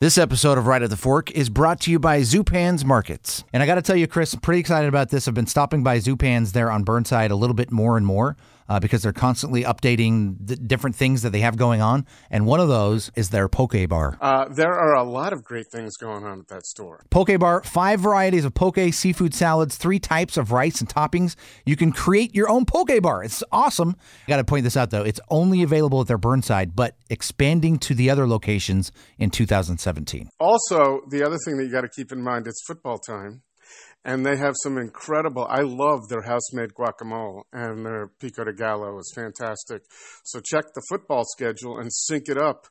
This episode of Right at the Fork is brought to you by Zupan's Markets. And I got to tell you, Chris, I'm pretty excited about this. I've been stopping by Zupan's there on Burnside a little bit more and more uh, because they're constantly updating the different things that they have going on. And one of those is their poke bar. Uh, there are a lot of great things going on at that store. Poke bar, five varieties of poke seafood salads, three types of rice and toppings. You can create your own poke bar. It's awesome. I got to point this out though. It's only available at their Burnside, but expanding to the other locations in 2017. Also, the other thing that you got to keep in mind, it's football time. And they have some incredible, I love their house made guacamole and their pico de gallo is fantastic. So check the football schedule and sync it up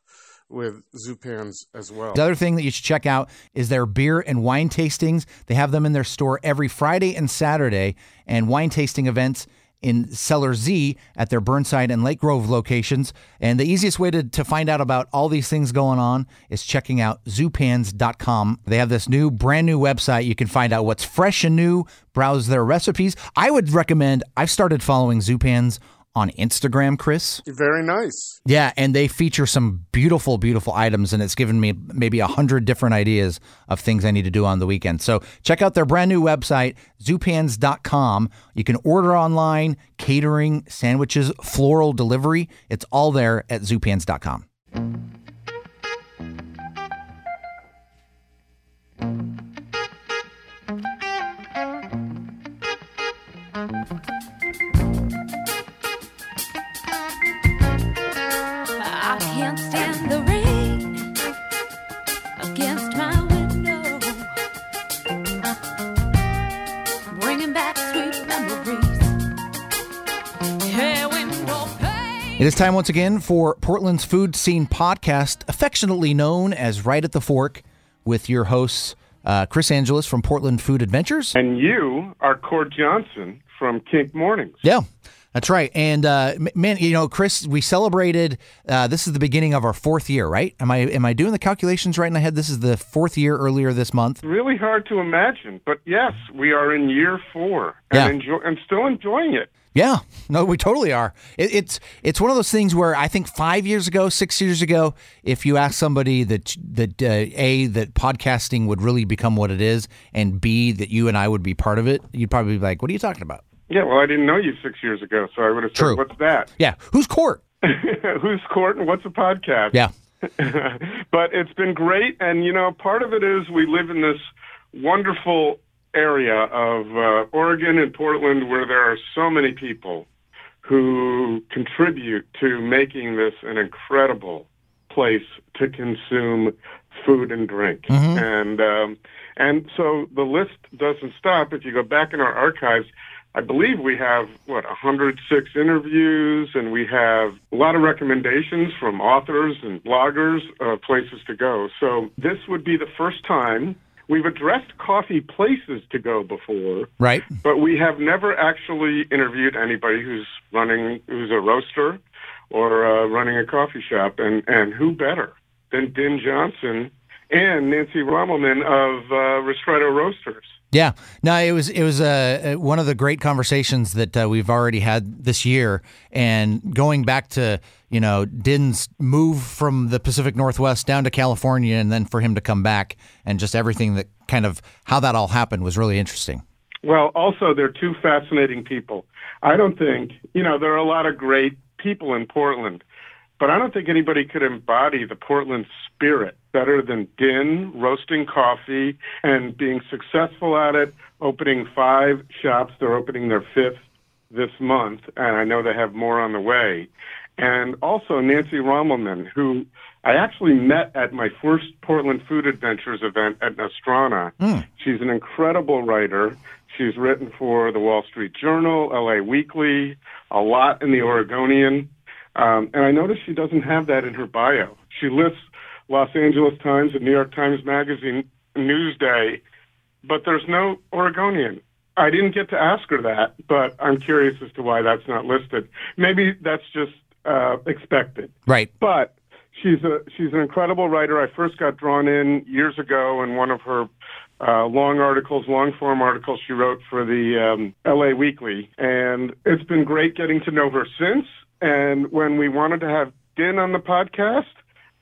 with Zupan's as well. The other thing that you should check out is their beer and wine tastings. They have them in their store every Friday and Saturday, and wine tasting events in Cellar Z at their Burnside and Lake Grove locations. And the easiest way to, to find out about all these things going on is checking out zupans.com. They have this new, brand new website. You can find out what's fresh and new, browse their recipes. I would recommend, I've started following Zupans on Instagram, Chris. Very nice. Yeah, and they feature some beautiful, beautiful items, and it's given me maybe a hundred different ideas of things I need to do on the weekend. So check out their brand new website, zupans.com. You can order online, catering, sandwiches, floral delivery. It's all there at zupans.com. It is time once again for Portland's Food Scene podcast, affectionately known as Right at the Fork, with your hosts, uh, Chris Angelus from Portland Food Adventures. And you are Cord Johnson from Kink Mornings. Yeah, that's right. And uh, man, you know, Chris, we celebrated. Uh, this is the beginning of our fourth year, right? Am I am I doing the calculations right in my head? This is the fourth year earlier this month. Really hard to imagine, but yes, we are in year four and, Yeah. enjoy- and still enjoying it. Yeah, no, we totally are. It, it's it's one of those things where I think five years ago, six years ago, if you ask somebody that that uh, a that podcasting would really become what it is, and b that you and I would be part of it, you'd probably be like, "What are you talking about?" Yeah, well, I didn't know you six years ago, so I would have said, True. "What's that? Yeah, who's court? Who's court and what's a podcast?" Yeah, but it's been great, and you know, part of it is we live in this wonderful area of uh, Oregon and Portland where there are so many people who contribute to making this an incredible place to consume food and drink. And um, and so the list doesn't stop. If you go back in our archives, I believe we have what 106 interviews, and we have a lot of recommendations from authors and bloggers, uh, places to go. So this would be the first time we've addressed coffee places to go before, right. but we have never actually interviewed anybody who's running, who's a roaster or uh, running a coffee shop, and and who better than Din Johnson and Nancy Rommelmann of uh, Ristretto Roasters. Yeah, no, it was it was uh, uh, one of the great conversations that uh, we've already had this year, and going back to you know Din's move from the Pacific Northwest down to California, and then for him to come back, and just everything that kind of how that all happened was really interesting. Well, also, they're two fascinating people. I don't think, you know, there are a lot of great people in Portland, but I don't think anybody could embody the Portland spirit better than Din roasting coffee and being successful at it, opening five shops. They're opening their fifth this month, and I know they have more on the way. And also Nancy Rommelmann, who I actually met at my first Portland Food Adventures event at Nostrana. Hmm. She's an incredible writer. She's written for the Wall Street Journal, LA Weekly, a lot in the Oregonian. Um, and I noticed she doesn't have that in her bio. She lists Los Angeles Times and New York Times Magazine Newsday, but there's no Oregonian. I didn't get to ask her that, but I'm curious as to why that's not listed. Maybe that's just uh, expected. Right. But she's a she's an incredible writer. I first got drawn in years ago in one of her uh, long articles, long form articles she wrote for the um, L.A. Weekly, and it's been great getting to know her since. And when we wanted to have Din on the podcast,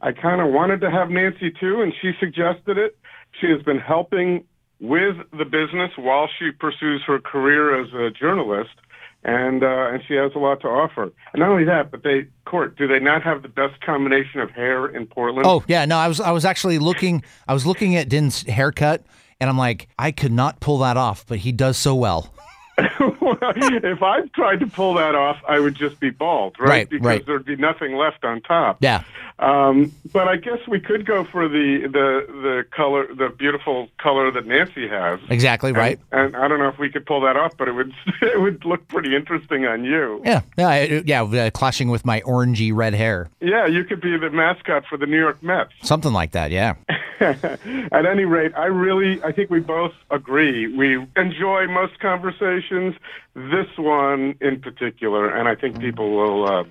I kind of wanted to have Nancy too, and she suggested it. She has been helping with the business while she pursues her career as a journalist, and uh, and she has a lot to offer. And not only that, but they court. Do they not have the best combination of hair in Portland? Oh yeah, no, I was I was actually looking I was looking at Din's haircut and I'm like, I could not pull that off, but he does so well. if I tried to pull that off, I would just be bald, right? Right, because right. there'd be nothing left on top. Yeah. Um, but I guess we could go for the the the color, the beautiful color that Nancy has. Exactly, right. And I don't know if we could pull that off, but it would it would look pretty interesting on you. Yeah. Yeah, I- yeah, uh, clashing with my orangey red hair. Yeah, you could be the mascot for the New York Mets. Something like that, yeah. At any rate, I really, I think we both agree. We enjoy most conversations. This one in particular, and I think people will uh,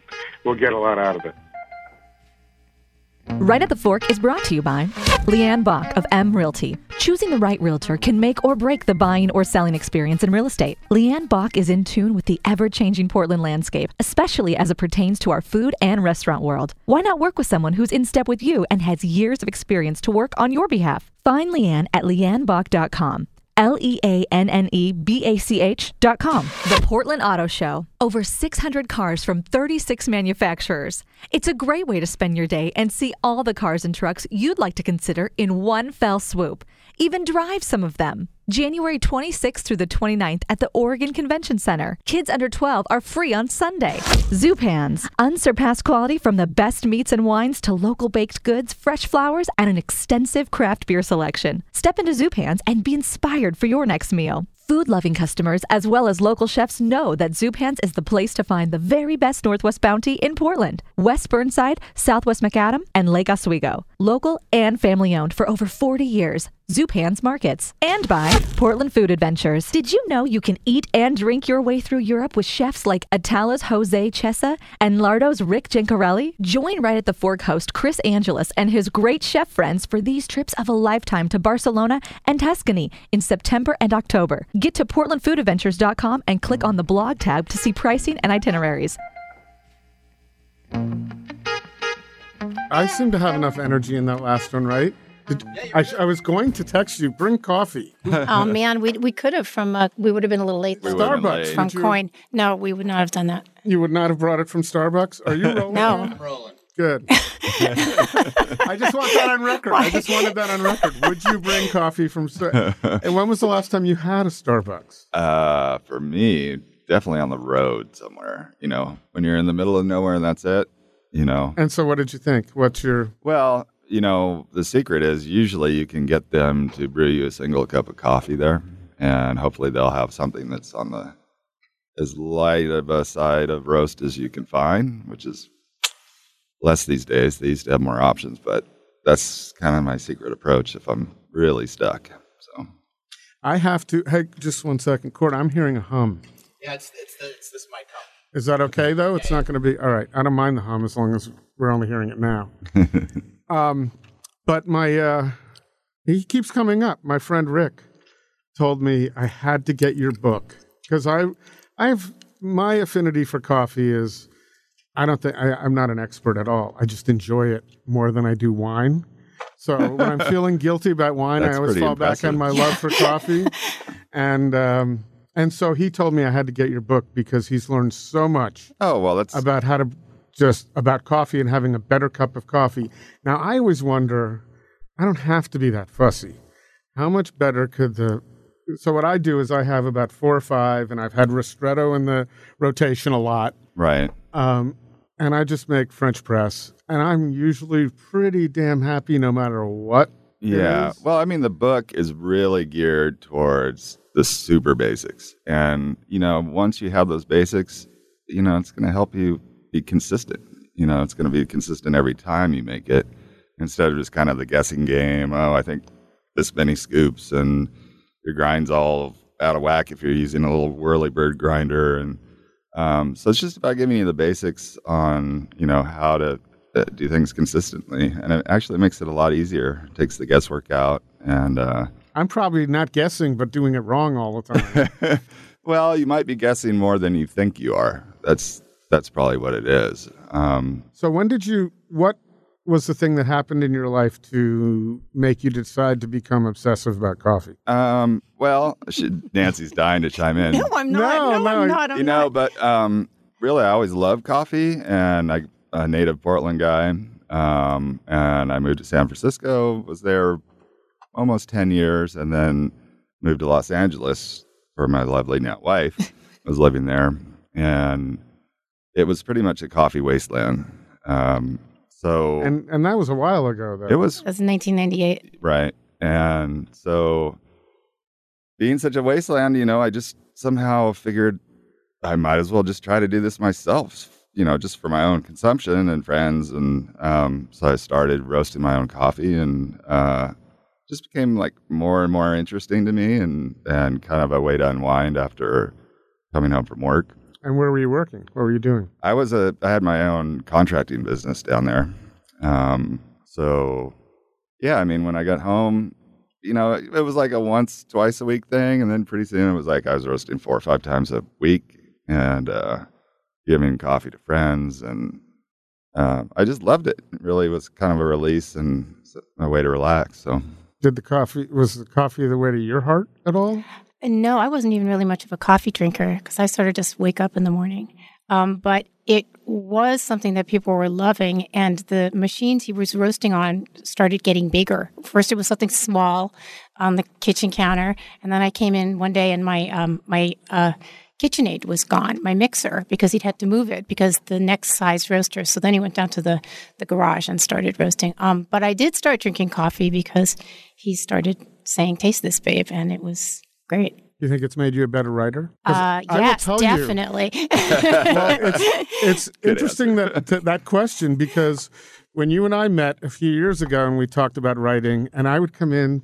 will get a lot out of it. Right at the Fork is brought to you by Leanne Bach of M Realty. Choosing the right realtor can make or break the buying or selling experience in real estate. Leanne Bach is in tune with the ever changing Portland landscape, especially as it pertains to our food and restaurant world. Why not work with someone who's in step with you and has years of experience to work on your behalf? Find Leanne at leannebach.com. L E A N N E B A C H dot com. The Portland Auto Show. Over 600 cars from 36 manufacturers. It's a great way to spend your day and see all the cars and trucks you'd like to consider in one fell swoop. Even drive some of them. January 26th through the 29th at the Oregon Convention Center. Kids under 12 are free on Sunday. Zupans. Unsurpassed quality from the best meats and wines to local baked goods, fresh flowers, and an extensive craft beer selection. Step into Zupans and be inspired for your next meal. Food loving customers as well as local chefs know that Zupans is the place to find the very best Northwest bounty in Portland, West Burnside, Southwest Macadam, and Lake Oswego. Local and family owned for over 40 years. Zupans Markets. And by Portland Food Adventures. Did you know you can eat and drink your way through Europe with chefs like Ataula's Jose Chesa and Lardo's Rick Gencarelli? Join right at the Fork host Chris Angelus and his great chef friends for these trips of a lifetime to Barcelona and Tuscany in September and October. Get to portlandfoodadventures.com and click on the blog tab to see pricing and itineraries. I seem to have enough energy in that last one, right? Did, I, I was going to text you, bring coffee. Oh man, we we could have from uh, we would have been a little late We though, Starbucks. late. from you- Coin. No, we would not have done that. You would not have brought it from Starbucks? Are you rolling? No, I'm rolling. Good. I just want that on record. I just wanted that on record. Would you bring coffee from Star- And when was the last time you had a Starbucks? Uh, for me, definitely on the road somewhere. You know, when you're in the middle of nowhere and that's it. You know, And so what did you think? What's your well, you know, the secret is usually you can get them to brew you a single cup of coffee there, and hopefully they'll have something that's on the as light of a side of roast as you can find, which is less these days. They used to have more options, but that's kind of my secret approach if I'm really stuck. So. I have to hey, just one second. Court, I'm hearing a hum. Yeah, it's it's, the, it's this mic hum. Is that okay though? It's not going to be all right. I don't mind the hum as long as we're only hearing it now. um, but my uh, he keeps coming up. My friend Rick told me I had to get your book because I I've my affinity for coffee is I don't think I, I'm not an expert at all. I just enjoy it more than I do wine. So when I'm feeling guilty about wine, I always fall back on my love for coffee. and um, and so he told me I had to get your book because he's learned so much Oh well, that's about how to just about coffee and having a better cup of coffee. Now I always wonder, I don't have to be that fussy. How much better could the so what I do is I have about four or five, and I've had ristretto in the rotation a lot, right. um, and I just make French press, and I'm usually pretty damn happy no matter what. Yeah. Well, I mean, the book is really geared towards the super basics. And, you know, once you have those basics, you know, it's going to help you be consistent. You know, it's going to be consistent every time you make it instead of just kind of the guessing game. Oh, I think this many scoops and your grind's all out of whack if you're using a little whirly bird grinder. And um, so it's just about giving you the basics on, you know, how to uh, do things consistently. And it actually makes it a lot easier, takes the guesswork out. And, uh, I'm probably not guessing, but doing it wrong all the time. well, you might be guessing more than you think you are. That's that's probably what it is. Um, so when did you what was the thing that happened in your life to make you decide to become obsessive about coffee? Um, well, she, Nancy's dying to chime in. No, I'm not. No, No, no, I'm not. I'm you know, not. but um, really, I always loved coffee, and I a native Portland guy. Um, and I moved to San Francisco, was there almost ten years, and then moved to Los Angeles for my lovely now wife. was living there, and it was pretty much a coffee wasteland. Um, so And and that was a while ago, though. it was That was 1998. Right. And so being such a wasteland, you know, I just somehow figured I might as well just try to do this myself, you know, just for my own consumption and friends. And um, so I started roasting my own coffee and uh, just became like more and more interesting to me and, and kind of a way to unwind after coming home from work. And where were you working? What were you doing? I was a I had my own contracting business down there. Um, so yeah, I mean when I got home, you know, it, it was like a once, twice a week thing, and then pretty soon it was like I was roasting four or five times a week and uh, giving coffee to friends, and uh, I just loved it. It really was kind of a release and a way to relax. So Did the coffee was the coffee the way to your heart at all? No, I wasn't even really much of a coffee drinker because I sort of just wake up in the morning. Um, but it was something that people were loving, and the machines he was roasting on started getting bigger. First, it was something small on the kitchen counter, and then I came in one day and my um, my uh, KitchenAid was gone, my mixer, because he'd had to move it because the next size roaster. So then he went down to the the garage and started roasting. Um, but I did start drinking coffee because he started saying, "Taste this, babe," and it was great. You think it's made you a better writer? Uh, I will yes, tell you- definitely. well, it's it's interesting that that that question because when you and I met a few years ago and we talked about writing, and I would come in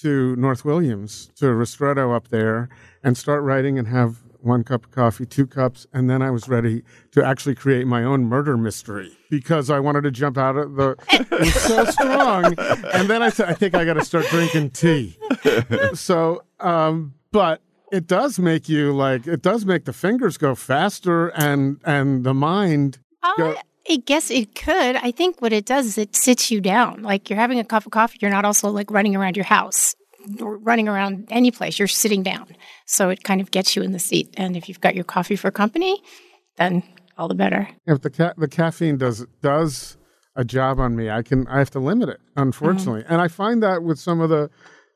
to North Williams to Ristretto up there and start writing and have one cup of coffee, two cups, and then I was ready to actually create my own murder mystery because I wanted to jump out of the. It was so strong, and then I said, I think I got to start drinking tea. So, um, but it does make you like it does make the fingers go faster and and the mind go. I, I guess it could. I think what it does is it sits you down. Like you're having a cup of coffee, you're not also like running around your house or running around any place. You're sitting down. So it kind of gets you in the seat. And if you've got your coffee for company, then all the better. If the ca- the caffeine does does a job on me, I can I have to limit it, unfortunately. And I find that with some of the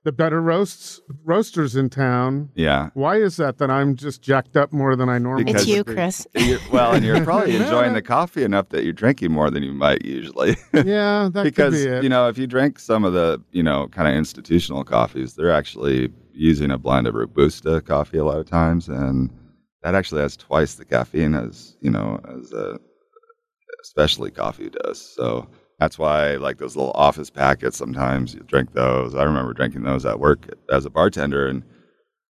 the better roasts roasters in town. yeah. Why is that? That I'm just jacked up more than I normally. It's you, would be? Chris. You're, well, and you're probably enjoying the coffee enough that you're drinking more than you might usually. Yeah, that because could be it. you know if you drink some of the you know kind of institutional coffees they're actually using a blend of robusta coffee a lot of times and that actually has twice the caffeine as you know as a specialty coffee does so that's why like those little office packets sometimes you drink those i remember drinking those at work as a bartender and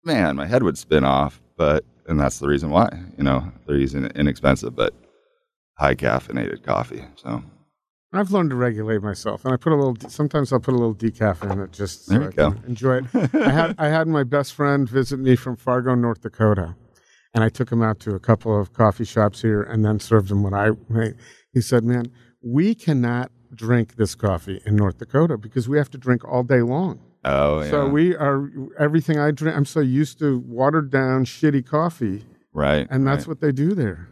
man my head would spin off but and that's the reason why you know they're using inexpensive but high caffeinated coffee so I've learned to regulate myself, and I put a little. Sometimes I'll put a little decaf in it just so I can enjoy it. I had I had my best friend visit me from Fargo, North Dakota, and I took him out to a couple of coffee shops here, and then served him what I made. He said, "Man, we cannot drink this coffee in North Dakota because we have to drink all day long. oh yeah So we are everything I drink. I'm so used to watered down, shitty coffee, right and that's right. what they do there.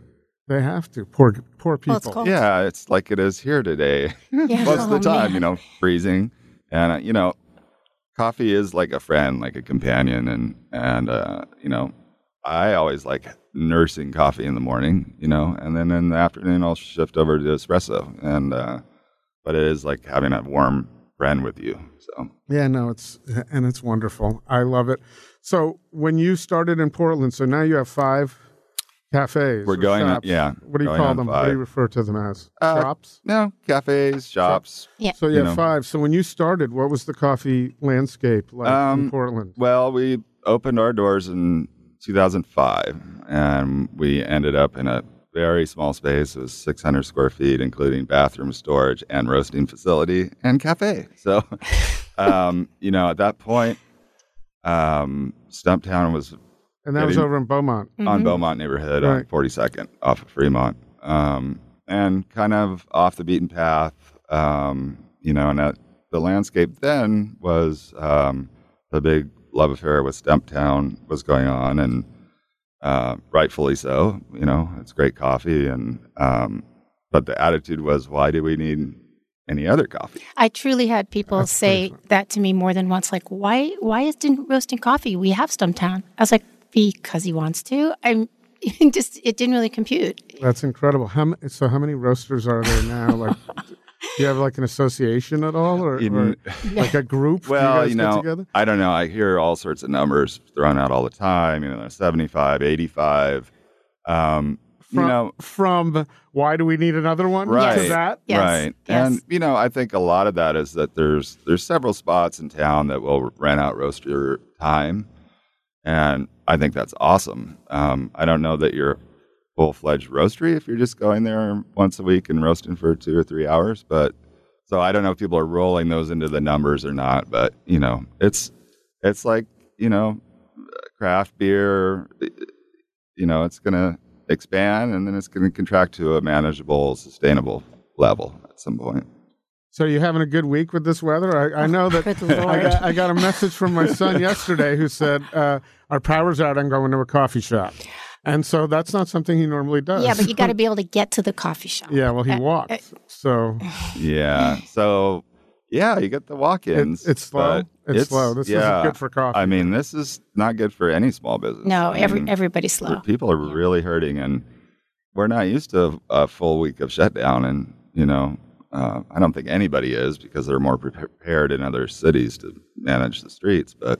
They have to. Poor poor people. Well, it's. Yeah, it's like it is here today. Yeah. Most of the Oh, time, man. you know, freezing, and uh, you know, coffee is like a friend, like a companion, and and uh, you know, I always like nursing coffee in the morning, you know, and then in the afternoon I'll shift over to espresso, and uh, but it is like having a warm friend with you. So Yeah, no, it's and it's wonderful. I love it. So when you started in Portland, so now you have five cafes. We're or going on- shops. yeah, What do you call on them? What do you refer to them as? Uh, Shops. no cafes, shops. Yeah. So you you have know. five. So when you started, what was the coffee landscape like in Um, Portland? Well, we opened our doors in 2005, and we ended up in a very small space. It was 600 square feet, including bathroom, storage, and roasting facility and cafe. So, um, you know, at that point, um, Stumptown was And that was over in Beaumont. on Beaumont neighborhood on 42nd off of Fremont, um, and kind of off the beaten path. Um, you know, and that, the landscape then was um, the big love affair with Stumptown was going on, and uh, rightfully so. You know, it's great coffee, and um, but the attitude was, why do we need any other coffee? I truly had people That's say pretty that to me more than once. Like, why? Why is Din roasting coffee? We have Stumptown. I was like, because he wants to. I'm just. It didn't really compute. That's incredible. How so? How many roasters are there now? Like, do you have like an association at all, or, or like a group? Well, you, guys you get know, together? I don't know. I hear all sorts of numbers thrown out all the time. You know, 75, 85. Um, From, you know, from why do we need another one? Right. To that. Yes, right. yes. And you know, I think a lot of that is that there's there's several spots in town that will rent out roaster time, and I think that's awesome. Um, I don't know that you're full fledged roastery if you're just going there once a week and roasting for two or three hours, but so I don't know if people are rolling those into the numbers or not. But you know, it's it's like you know, craft beer. You know, it's gonna expand and then it's going to contract to a manageable, sustainable level at some point. So you having a good week with this weather? I, I know that I got, I got a message from my son yesterday who said uh, our power's out. I'm going to a coffee shop, and so that's not something he normally does. Yeah, but you got to be able to get to the coffee shop. yeah, well, he Uh, walked. uh, so Yeah. So, yeah, you get the walk-ins. It- it's slow. but It's slow. This isn't yeah, good for coffee. I mean, this is not good for any small business. No, I every mean, everybody's slow. People are really hurting, and we're not used to a full week of shutdown. And you know, uh, I don't think anybody is because they're more prepared in other cities to manage the streets. But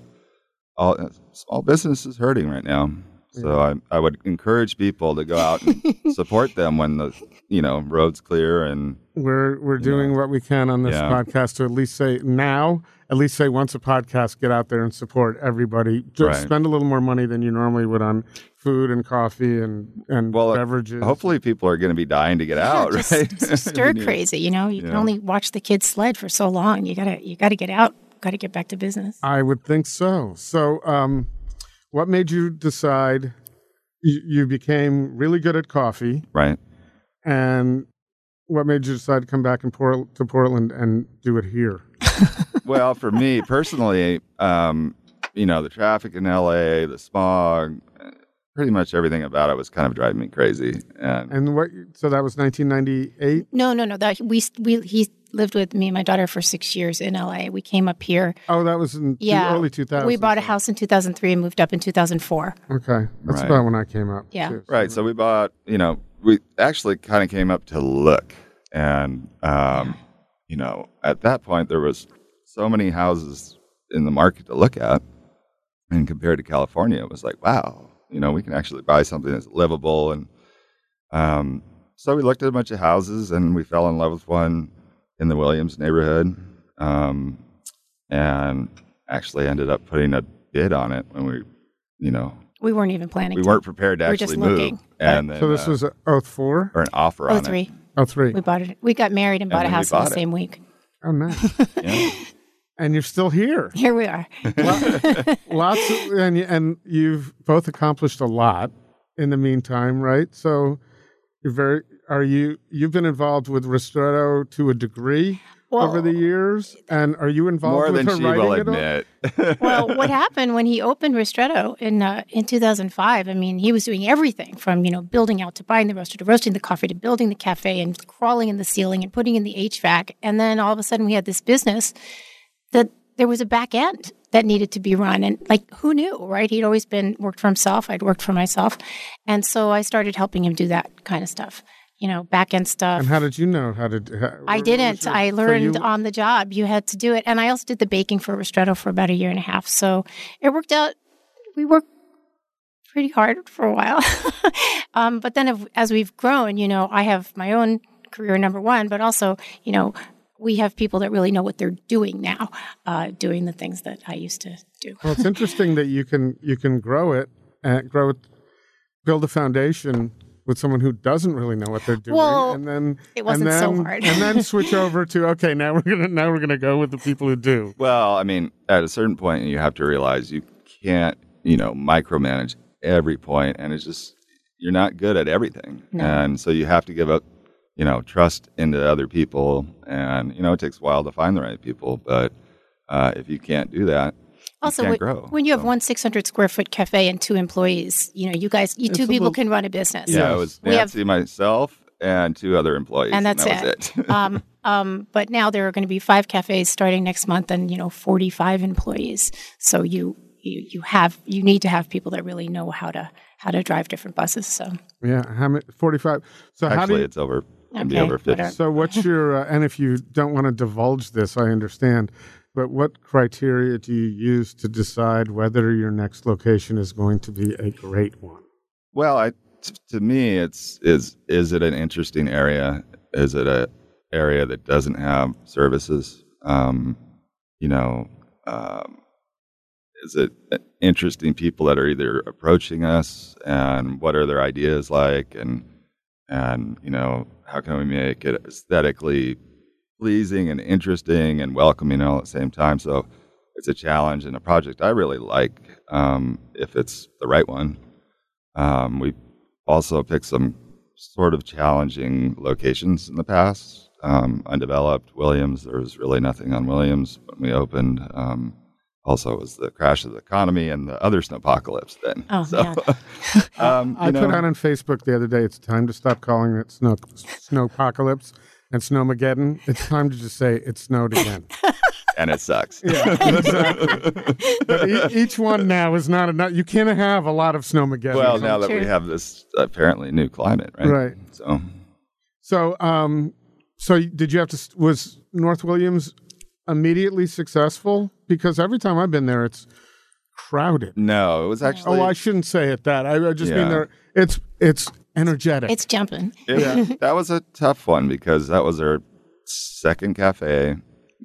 all small business is hurting right now. So I, I would encourage people to go out and support them when the you know roads clear and we're we're doing what we can on this Yeah. podcast to at least say now, at least say once a podcast, get out there and support everybody. Just Right. spend a little more money than you normally would on food and coffee and and Well, beverages. hopefully people are going to be dying to get out, just, right? just stir crazy. You know, you can only watch the kids sled for so long. You gotta you gotta get out. Got to get back to business. I would think so. So, um, what made you decide? You, you became really good at coffee, right. and what made you decide to come back in Port- to Portland and do it here? Well, for me personally, um, you know, the traffic in LA, the smog, pretty much everything about it was kind of driving me crazy. And And what? So that was 1998. No, no, no. That we we he lived with me and my daughter for six years in L.A. We came up here. Oh, that was in two- Yeah, early 2000s. We bought a house in 2003 and moved up in 2004. Okay, that's Right. about when I came up. Yeah. too. right, so we bought, you know, we actually kind of came up to look, and um, you know, at that point there was so many houses in the market to look at, and compared to California, it was like, wow, you know, we can actually buy something that's livable, and um, so we looked at a bunch of houses, and we fell in love with one in the Williams neighborhood, um, and actually ended up putting a bid on it when we, you know, We weren't even planning. we to. weren't prepared to We were actually just move, looking, and then, So this uh, was oh four, or an offer Oh on three. oh three. We bought it. We got married and bought a house in the it. same week. Oh, nice. Yeah. And you're still here. Here we are. Lots, of, and and you've both accomplished a lot in the meantime, right? So you're very. Are you? You've been involved with Ristretto to a degree over the years, and are you involved More with than her she writing will at admit. well, what happened when he opened Ristretto in uh, in 2005? I mean, he was doing everything from you know building out to buying the roaster to roasting the coffee to building the cafe and crawling in the ceiling and putting in the HVAC. And then all of a sudden, we had this business that there was a back end that needed to be run. And like, who knew, right? He'd always been worked for himself. I'd worked for myself, and so I started helping him do that kind of stuff. You know, back end stuff. And how did you know how to? do- How, I didn't. your- I so learned you- on the job. You had to do it. And I also did the baking for Ristretto for about a year and a half. So it worked out. We worked pretty hard for a while. um, but then if, as we've grown, you know, I have my own career, number one, but also, you know, we have people that really know what they're doing now, uh, doing the things that I used to do. Well, it's interesting that you can you can grow it and grow it, build a foundation with someone who doesn't really know what they're doing, Well, and then it wasn't and so hard. and then switch over to okay, now we're gonna now we're gonna go with the people who do. well, I mean, at a certain point, you have to realize you can't, you know, micromanage every point, and it's just you're not good at everything, No. and so you have to give up you know, trust into other people. And, you know, it takes a while to find the right people. But uh, if you can't do that, Also, you when, can't grow. when you have So- one 600 square foot cafe and two employees, you know, you guys, you It's two people little- can run a business. Yeah, it was We have- Nancy, myself, and two other employees. and that's that it. was it. um, um, but now there are going to be five cafes starting next month, and you know, forty-five employees. So you you you have you need to have people that really know how to how to drive different buses. So Yeah, how many? Forty-five. So how do Actually, you, it's over. It'll be over 50. So what's your? Uh, and if you don't want to divulge this, I understand. But what criteria do you use to decide whether your next location is going to be a great one? Well, I, t- to me, it's is is it an interesting area? Is it a area that doesn't have services? Um, you know, um, is it uh, interesting people that are either approaching us, and what are their ideas like, and and you know, how can we make it aesthetically pleasing and interesting and welcoming all at the same time? So it's a challenge and a project I really like um, if it's the right one. Um, we also picked some sort of challenging locations in the past. Um, undeveloped Williams, there was really nothing on Williams when we opened. Um, also, it was the crash of the economy and the other snowpocalypse then. Oh, so, um, I you put know, out on Facebook the other day. It's time to stop calling it snow snowpocalypse and snowmageddon. It's time to just say it snowed again. and it sucks. Yeah, exactly. but e- each one now is not enough. You can't have a lot of snowmageddon. well, now that we have this apparently new climate, right? Right. So, So, um, so did you have to? Was North Williams immediately successful? Because every time I've been there, it's crowded. no, it was actually. oh, I shouldn't say it that. I, I just mean there. It's it's energetic. it's jumping. yeah, that was a tough one because that was our second cafe.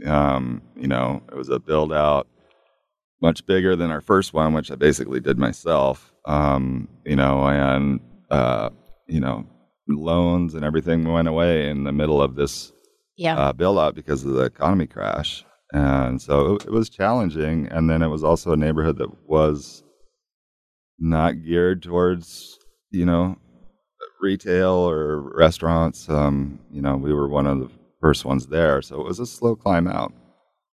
Um, you know, it was a build out much bigger than our first one, which I basically did myself. Um, you know, and uh, you know, loans and everything went away in the middle of this Yeah. uh, build out because of the economy crash. And so it, it was challenging. And then it was also a neighborhood that was not geared towards, you know, retail or restaurants. Um, you know, we were one of the first ones there. So it was a slow climb out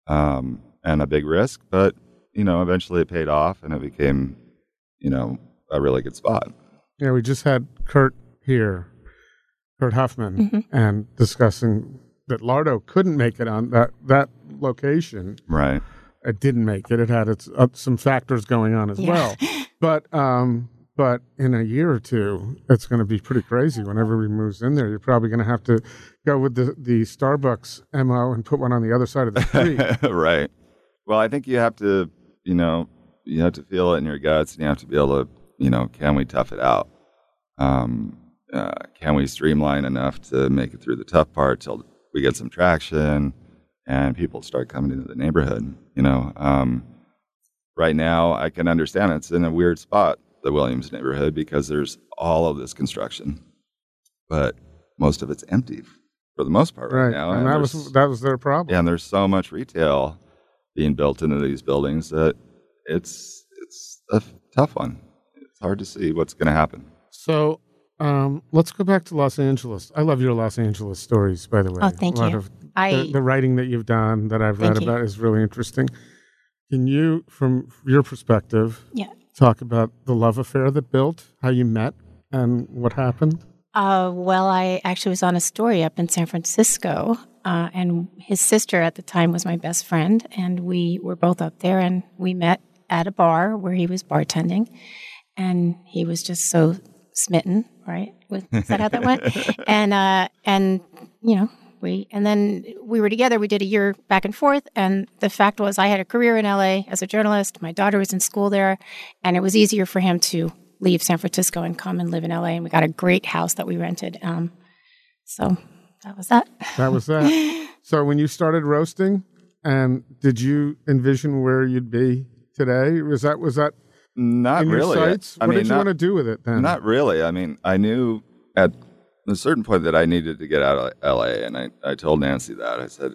um, and a big risk. But, you know, eventually it paid off and it became, you know, a really good spot. yeah, we just had Kurt here, Kurt Huffman, and discussing that Lardo couldn't make it on that that location. Right. It didn't make it. It had its uh, some factors going on as Yeah. well. But um, but in a year or two, it's going to be pretty crazy. Whenever he moves in there, you're probably going to have to go with the the Starbucks mo and put one on the other side of the street. right. Well, I think you have to, you know, you have to feel it in your guts, and you have to be able to, you know, can we tough it out? Um, uh, can we streamline enough to make it through the tough part till we get some traction and people start coming into the neighborhood? You know, um, right now I can understand it's in a weird spot, the Williams neighborhood, because there's all of this construction, but most of it's empty for the most part right, right, now. and that was that was their problem. yeah, and there's so much retail being built into these buildings that it's it's a tough one. It's hard to see what's going to happen. So um, let's go back to Los Angeles. I love your Los Angeles stories, by the way. Oh, thank A lot you. Of I- the, the writing that you've done that I've read you. about is really interesting. Can you, from your perspective, Yeah. talk about the love affair that built, how you met, and what happened? Uh, well, I actually was on a story up in San Francisco, uh, and his sister at the time was my best friend, and we were both up there, and we met at a bar where he was bartending, and he was just so smitten, right? With, is that how that went? and uh, and you know, we and then we were together. We did a year back and forth, and the fact was, I had a career in LA as a journalist. My daughter was in school there, and it was easier for him to leave San Francisco and come and live in LA. And we got a great house that we rented. Um, so that was that. That was that. so when you started roasting, and did you envision where you'd be today? Was that was that Not in really. your sights? I what mean, did you not, want to do with it then? not really. I mean, I knew at a certain point that I needed to get out of LA, and I, I told Nancy that. I said,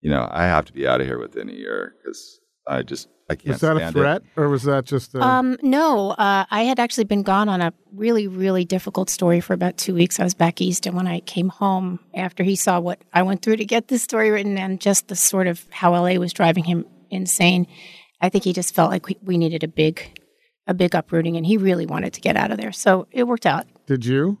you know, I have to be out of here within a year because I just I can't Was that a stand threat, or was that just a? Um, no, uh, I had actually been gone on a really, really difficult story for about two weeks. I was back east, and when I came home after he saw what I went through to get this story written, and just the sort of how LA was driving him insane, I think he just felt like we, needed a big, a big uprooting, and he really wanted to get out of there. So it worked out. did you?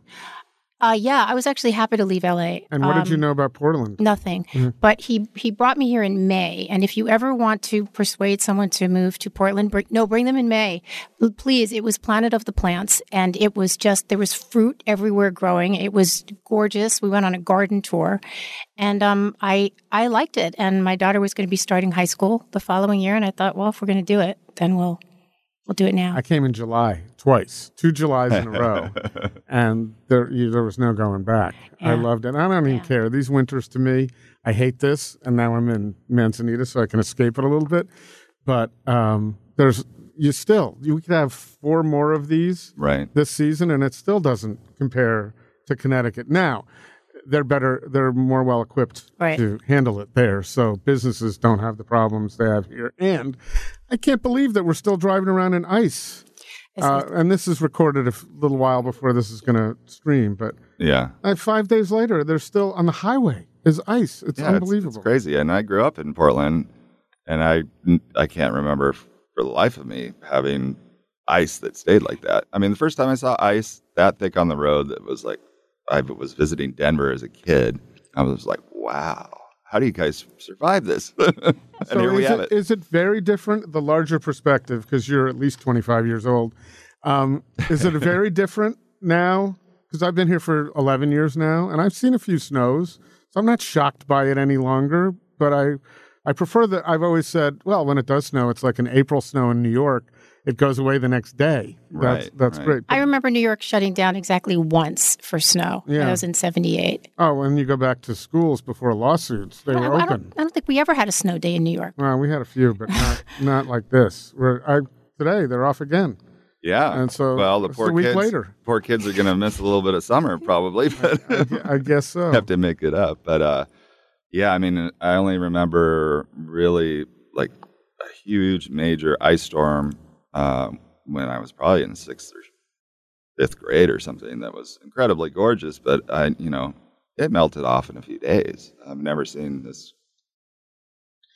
Uh, yeah, I was actually happy to leave LA. And what did you Um, know about Portland? Nothing. But he he brought me here in May, and if you ever want to persuade someone to move to Portland, bring, no, bring them in May, please. It was Planet of the Plants, and it was just there was fruit everywhere growing. It was gorgeous. We went on a garden tour, and um, I I liked it. And my daughter was going to be starting high school the following year, and I thought, well, if we're going to do it, then we'll we'll do it now. I came in July twice, two Julys in a row, and there you, there was no going back. I loved it. I don't even Yeah. care. These winters to me, I hate this, and now I'm in Manzanita, so I can escape it a little bit. But um, there's you still you could have four more of these Right. this season, and it still doesn't compare to Connecticut. Now, they're better, they're more well equipped Right. to handle it there. So businesses don't have the problems they have here. And I can't believe that we're still driving around in ice. Uh, and this is recorded a little while before this is going to stream, but Yeah. uh, five days later, they're still on the highway. Is ice? It's Yeah, unbelievable. It's, crazy. And I grew up in Portland, and I I can't remember for the life of me having ice that stayed like that. I mean, the first time I saw ice that thick on the road, that was like I was visiting Denver as a kid. I was like, wow, how do you guys survive this? and So here we is have it, it. is it very different, the larger perspective, because you're at least 25 years old? Um, is it very different now? Because I've been here for 11 years now, and I've seen a few snows, so I'm not shocked by it any longer. But I, I prefer that. I've always said, well, when it does snow, it's like an April snow in New York. It goes away the next day. That's Right, that's right. great. I remember New York shutting down exactly once for snow. Yeah. That was in '78. oh, when you go back to schools before lawsuits, they I, were I open. don't, I don't think we ever had a snow day in New York. Well, we had a few, but not not like this. We're, I, today they're off again. Yeah. And so well, the poor a week kids, later. poor kids are going to miss a little bit of summer probably, but I guess so. have to make it up. But uh, yeah, I mean, I only remember really like a huge major ice storm um, when I was probably in sixth or fifth grade or something. That was incredibly gorgeous, but I, you know, it melted off in a few days. I've never seen this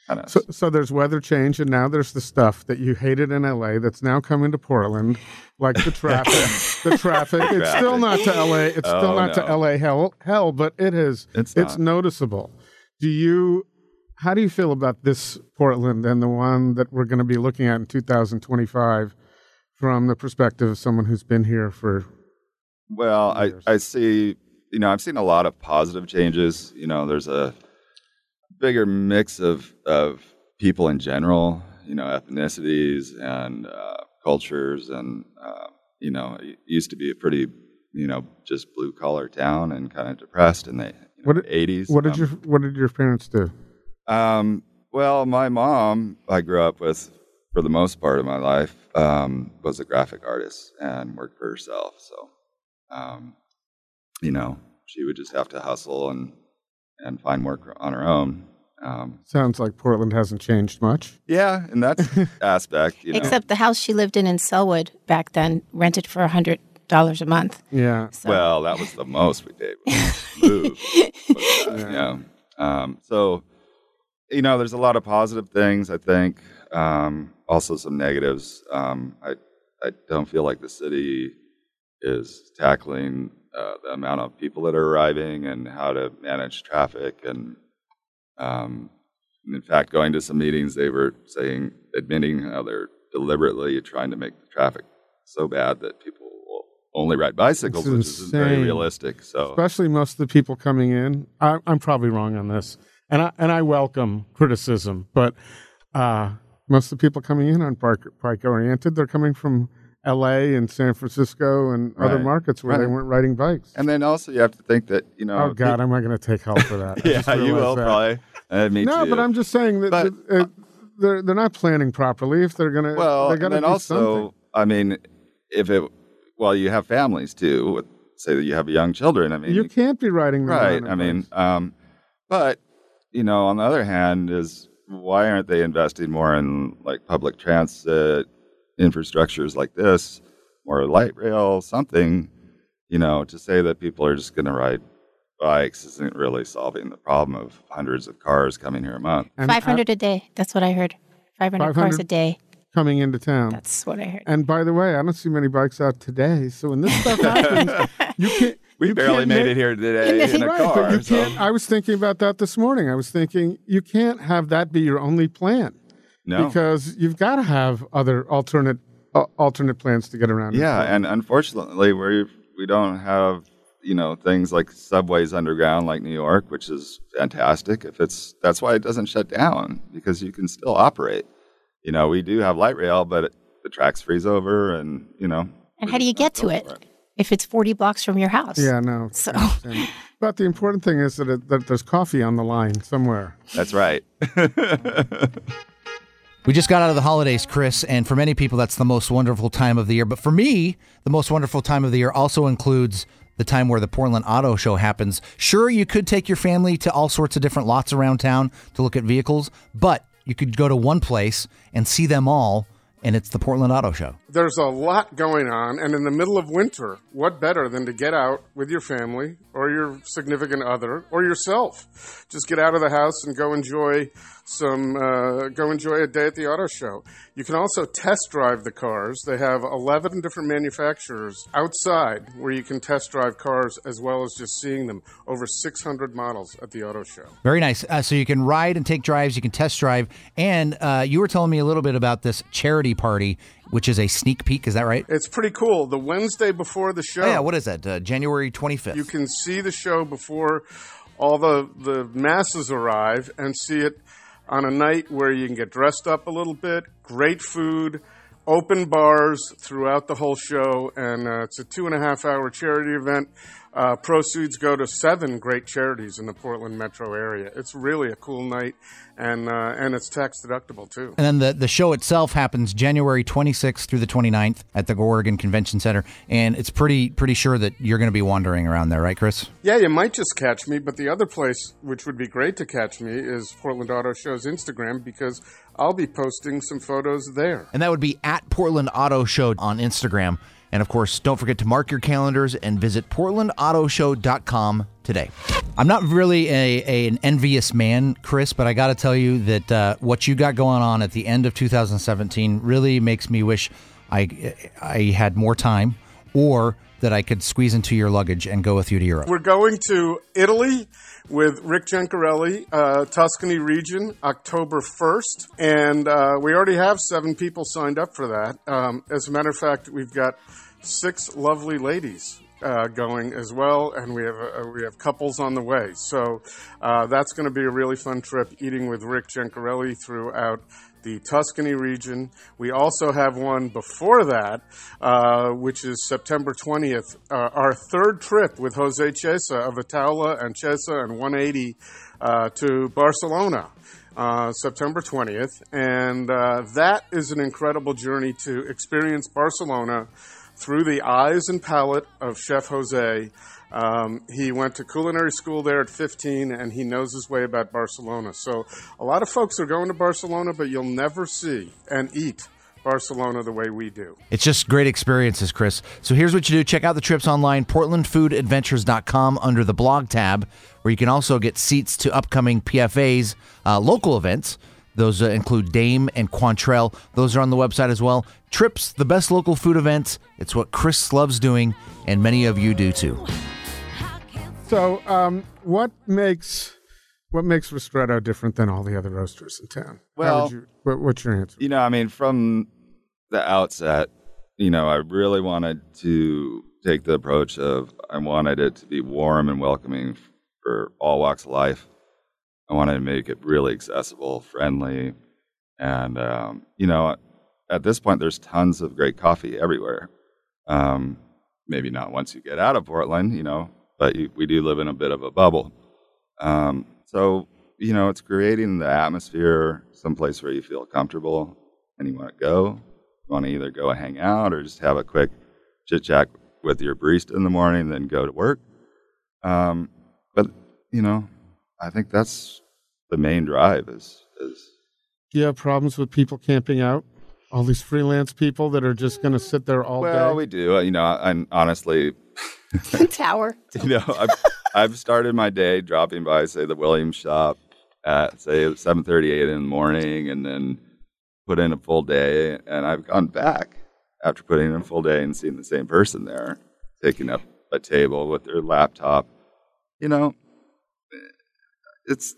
kind of. So, so there's weather change, and now there's the stuff that you hated in LA that's now coming to Portland, like the traffic. the traffic. It's still not to LA. It's still Oh, not to. LA hell, hell, but it is. It's it's not. noticeable. Do you? How do you feel about this Portland and the one that we're going to be looking at in 2025 from the perspective of someone who's been here for? Well, I, years. I see, you know, I've seen a lot of positive changes. You know, there's a bigger mix of, of people in general, you know, ethnicities and uh, cultures. And, uh, you know, it used to be a pretty, you know, just blue collar town and kind of depressed in the What did- 80s. What did Um, your What did your parents do? Um, well, my mom, I grew up with for the most part of my life, um, was a graphic artist and worked for herself. So, um, you know, she would just have to hustle and and find work on her own. Um, Sounds like Portland hasn't changed much. yeah, in that aspect, you know, Except the house she lived in in Sellwood back then rented for hundred dollars a month. Yeah. So well, that was the most we did. was Move. Was that, yeah. Um, so, you know, there's a lot of positive things. I think. Um, also some negatives. Um, I I don't feel like the city is tackling uh, the amount of people that are arriving and how to manage traffic. And um, in fact, going to some meetings, they were saying, admitting how they're deliberately trying to make the traffic so bad that people will only ride bicycles, It's which isn't very realistic. So, especially most of the people coming in. I, I'm probably wrong on this, and I and I welcome criticism, but uh, most of the people coming in aren't bike, bike oriented. They're coming from L.A. and San Francisco and other markets where they weren't riding bikes. and then also you have to think that you know. oh God, am I going to take hell for that? Yeah, you will that. probably. Uh, me No, too. but I'm just saying that, But- that, uh, they're they're not planning properly. If they're going to, well, they and got to then do also, something. I mean, if it, well, you have families too. With, say that you have young children. I mean, You can't be riding right. I mean, um, but you know, on the other hand, is why aren't they investing more in like public transit infrastructures like this, or light rail, something, you know, to say that people are just going to ride bikes isn't really solving the problem of hundreds of cars coming here a month. Five hundred a day. That's what I heard. Five hundred cars a day. Coming into town. That's what I heard. and by the way, I don't see many bikes out today. So when this stuff happens, you can't. We you barely can't made make- it here today in a right, car. but you so- can't. I was thinking about that this morning. I was thinking you can't have that be your only plan no. because you've got to have other alternate uh, alternate plans to get around. Yeah, and unfortunately, we we don't have you know things like subways underground like New York, which is fantastic. If it's that's why it doesn't shut down because you can still operate. You know, we do have light rail, but it, the tracks freeze over, and you know. And how do you get to it if it's forty blocks from your house? Yeah, no. So- but the important thing is that, it, that there's coffee on the line somewhere. That's right. We just got out of the holidays, Chris, and for many people, that's the most wonderful time of the year. But for me, the most wonderful time of the year also includes the time where the Portland Auto Show happens. Sure, you could take your family to all sorts of different lots around town to look at vehicles, but you could go to one place and see them all, and it's the Portland Auto Show. There's a lot going on, and in the middle of winter, what better than to get out with your family or your significant other or yourself? Just get out of the house and go enjoy some, uh, go enjoy a day at the auto show. You can also test drive the cars. They have 11 different manufacturers outside where you can test drive cars as well as just seeing them. Over 600 models at the auto show. Very nice. Uh, so you can ride and take drives, you can test drive, and uh, you were telling me a little bit about this charity party, which is a sneak peek. Is that right? It's pretty cool. The Wednesday before the show. Oh, yeah. What is that? Uh, January 25th. You can see the show before all the, the masses arrive and see it on a night where you can get dressed up a little bit, great food, open bars throughout the whole show, and uh, it's a two and a half hour charity event. Uh, proceeds go to seven great charities in the Portland metro area. It's really a cool night, and uh, and it's tax deductible too. And then the, the show itself happens January 26th through the 29th at the Oregon Convention Center. And it's pretty pretty sure that you're going to be wandering around there, right, Chris? Yeah, you might just catch me, but the other place which would be great to catch me is Portland Auto Show's Instagram because I'll be posting some photos there. And that would be at Portland Auto Show on Instagram. And of course, don't forget to mark your calendars and visit portlandautoshow.com today. I'm not really a, a- an envious man, Chris, but I got to tell you that uh, what you got going on at the end of 2017 really makes me wish I I had more time or that I could squeeze into your luggage and go with you to Europe. We're going to Italy with Rick Gencarelli, uh, Tuscany region, October 1st. And uh, we already have seven people signed up for that. Um, as a matter of fact, we've got six lovely ladies. Uh, going as well, and we have uh, we have couples on the way. So uh, that's going to be a really fun trip. Eating with Rick Gencarelli throughout the Tuscany region. We also have one before that, uh, which is September 20th, uh, our third trip with Jose Chesa of Ataula and Chesa and 180 uh, to Barcelona. Uh, September 20th. And uh, that is an incredible journey to experience Barcelona through the eyes and palate of Chef Jose. Um, he went to culinary school there at 15 and he knows his way about Barcelona. So a lot of folks are going to Barcelona, but you'll never see and eat Barcelona the way we do. It's just great experiences, Chris. So here's what you do check out the trips online, portlandfoodadventures.com under the blog tab, where you can also get seats to upcoming PFA's uh, local events. Those uh, include Dame and Quaintrelle. Those are on the website as well. Trips, the best local food events. It's what Chris loves doing, and many of you do too. So, um, what makes what makes Ristretto different than all the other roasters in town? Well- you, what, what's your answer? You know, I mean, from the outset, you know, I really wanted to take the approach of I wanted it to be warm and welcoming for all walks of life. I wanted to make it really accessible, friendly, and um, you know, at this point, there's tons of great coffee everywhere. Um, maybe not once you get out of Portland, you know, but we do live in a bit of a bubble. Um, so, you know, it's creating the atmosphere, someplace where you feel comfortable and you want to go. You want to either go hang out or just have a quick chit chat with your barista in the morning, then go to work. Um, but, you know, I think that's the main drive is, is Do you have problems with people camping out? All these freelance people that are just going to sit there all Well, day. we do. uh, You know, and honestly, Tower. you know, I've, I've started my day dropping by, say, the Williams shop at say seven thirty, eight in the morning, and then put in a full day. And I've gone back after putting in a full day and seeing the same person there, taking up a table with their laptop. You know, it's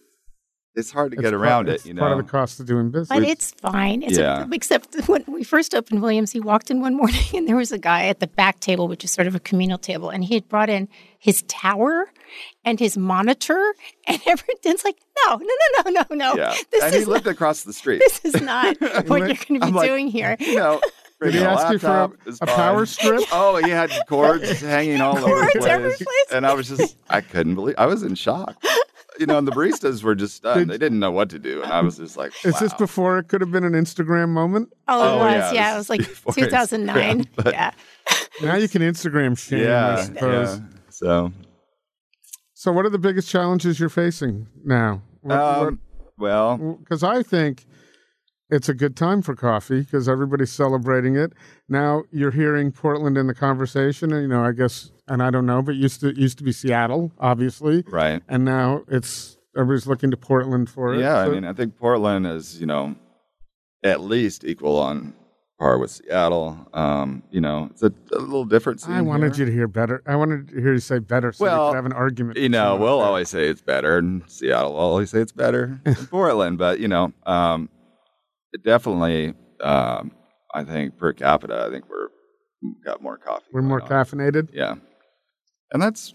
it's hard to It's get part- around it's it. You know, part of the cost of doing business. But it's fine. It's Yeah. a, except when we first opened Williams, he walked in one morning and there was a guy at the back table, which is sort of a communal table, and he had brought in his tower and his monitor, and everything's like, no, no, no, no, no, no. yeah, This and is he lived not, across the street. this is not what you're going to be I'm like, doing here. You know, Did he a ask you for a, a power strip? Oh, he had cords hanging all over the place. place. And I was just, I couldn't believe, I was in shock. You know, and the baristas were just stunned. Did- they didn't know what to do. And I was just like, Is this before it could have been an Instagram moment? Oh, it Oh, was. yeah, Yeah, it was like 2009. Instagram, yeah. Now you can Instagram shame, I Yeah, suppose. yeah. So, So, what are the biggest challenges you're facing now? um, well, Because I think it's a good time for coffee because everybody's celebrating it. Now you're hearing Portland in the conversation, and you know, I guess, and I don't know, but used to used to be Seattle, obviously, right. and now it's everybody's looking to Portland for it. Yeah, I mean, I think Portland is, you know, at least equal on par with Seattle. Um, you know, it's a, a little different. Scene I wanted here. you to hear better. I wanted to hear you say better, so we could have an argument. you know, we'll always say it's better, and Seattle will always say it's better than Portland. But you know, um, definitely, um, I think per capita, I think we're we've got more coffee. we're more on. caffeinated. Yeah, and that's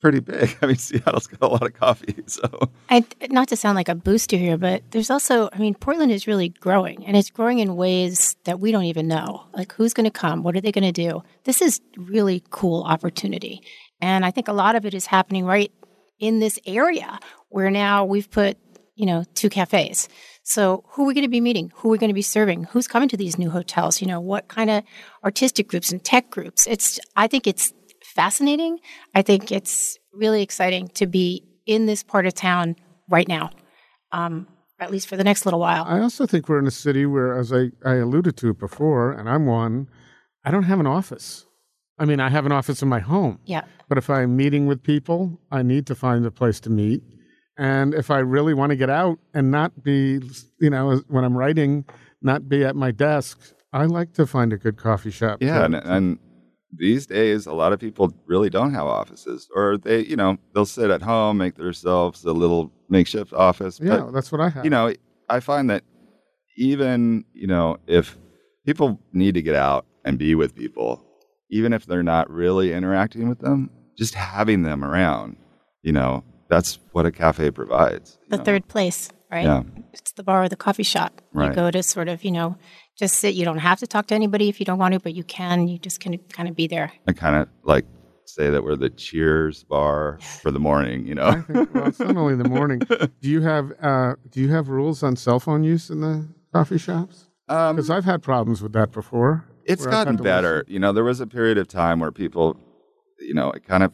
pretty big. I mean, Seattle's got a lot of coffee, so I, not to sound like a booster here, but there's also, I mean, Portland is really growing and it's growing in ways that we don't even know. Like, who's going to come? What are they going to do? This is really cool opportunity. And I think a lot of it is happening right in this area where now we've put, you know, two cafes. So who are we going to be meeting? Who are we going to be serving? Who's coming to these new hotels? You know, what kind of artistic groups and tech groups? It's, I think it's fascinating. I think it's really exciting to be in this part of town right now, um, at least for the next little while. I also think we're in a city where, as I, I alluded to before, and I'm one, I don't have an office. I mean, I have an office in my home, yeah. but if I'm meeting with people, I need to find a place to meet. And if I really want to get out and not be, you know, when I'm writing, not be at my desk, I like to find a good coffee shop. yeah, and, and these days, a lot of people really don't have offices, or they, you know, they'll sit at home, make themselves a little makeshift office. yeah, But that's what I have. you know, I find that even, you know, if people need to get out and be with people, even if they're not really interacting with them, just having them around, you know, that's what a cafe provides. The know. third place, right? Yeah. It's the bar or the coffee shop. You go to sort of, you know, just sit. You don't have to talk to anybody if you don't want to, but you can. You just can kind of be there. I kind of like say that we're the cheers bar for the morning, you I know? think, well, it's not only the morning. Do you have uh, Do you have rules on cell phone use in the coffee shops? Um, Because I've had problems with that before. it's gotten better. listen. You know, there was a period of time where people, you know, it kind of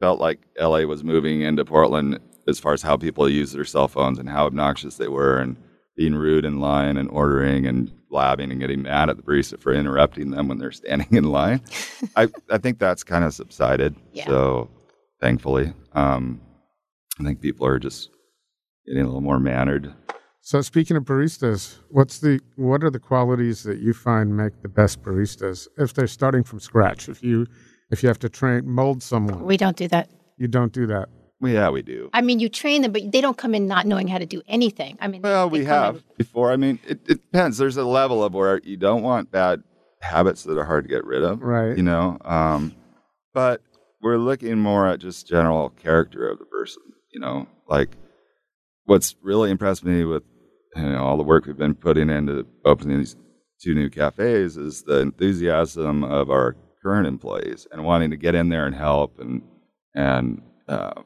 felt like LA was moving into Portland as far as how people use their cell phones and how obnoxious they were and being rude in line and ordering and blabbing and getting mad at the barista for interrupting them when they're standing in line. I, I think that's kind of subsided. Yeah. So thankfully, um, I think people are just getting a little more mannered. So speaking of baristas, what's the what are the qualities that you find make the best baristas if they're starting from scratch? If you if you have to train mold someone, We don't do that. you don't do that. Well, yeah, we do. I mean, you train them, but they don't come in not knowing how to do anything. I mean, Well, we come in- have before. I mean, it, it depends. There's a level of where you don't want bad habits that are hard to get rid of, Right. You know, um, but we're looking more at just general character of the person. You know, like what's really impressed me with you know all the work we've been putting into opening these two new cafes is the enthusiasm of our current employees and wanting to get in there and help and and uh,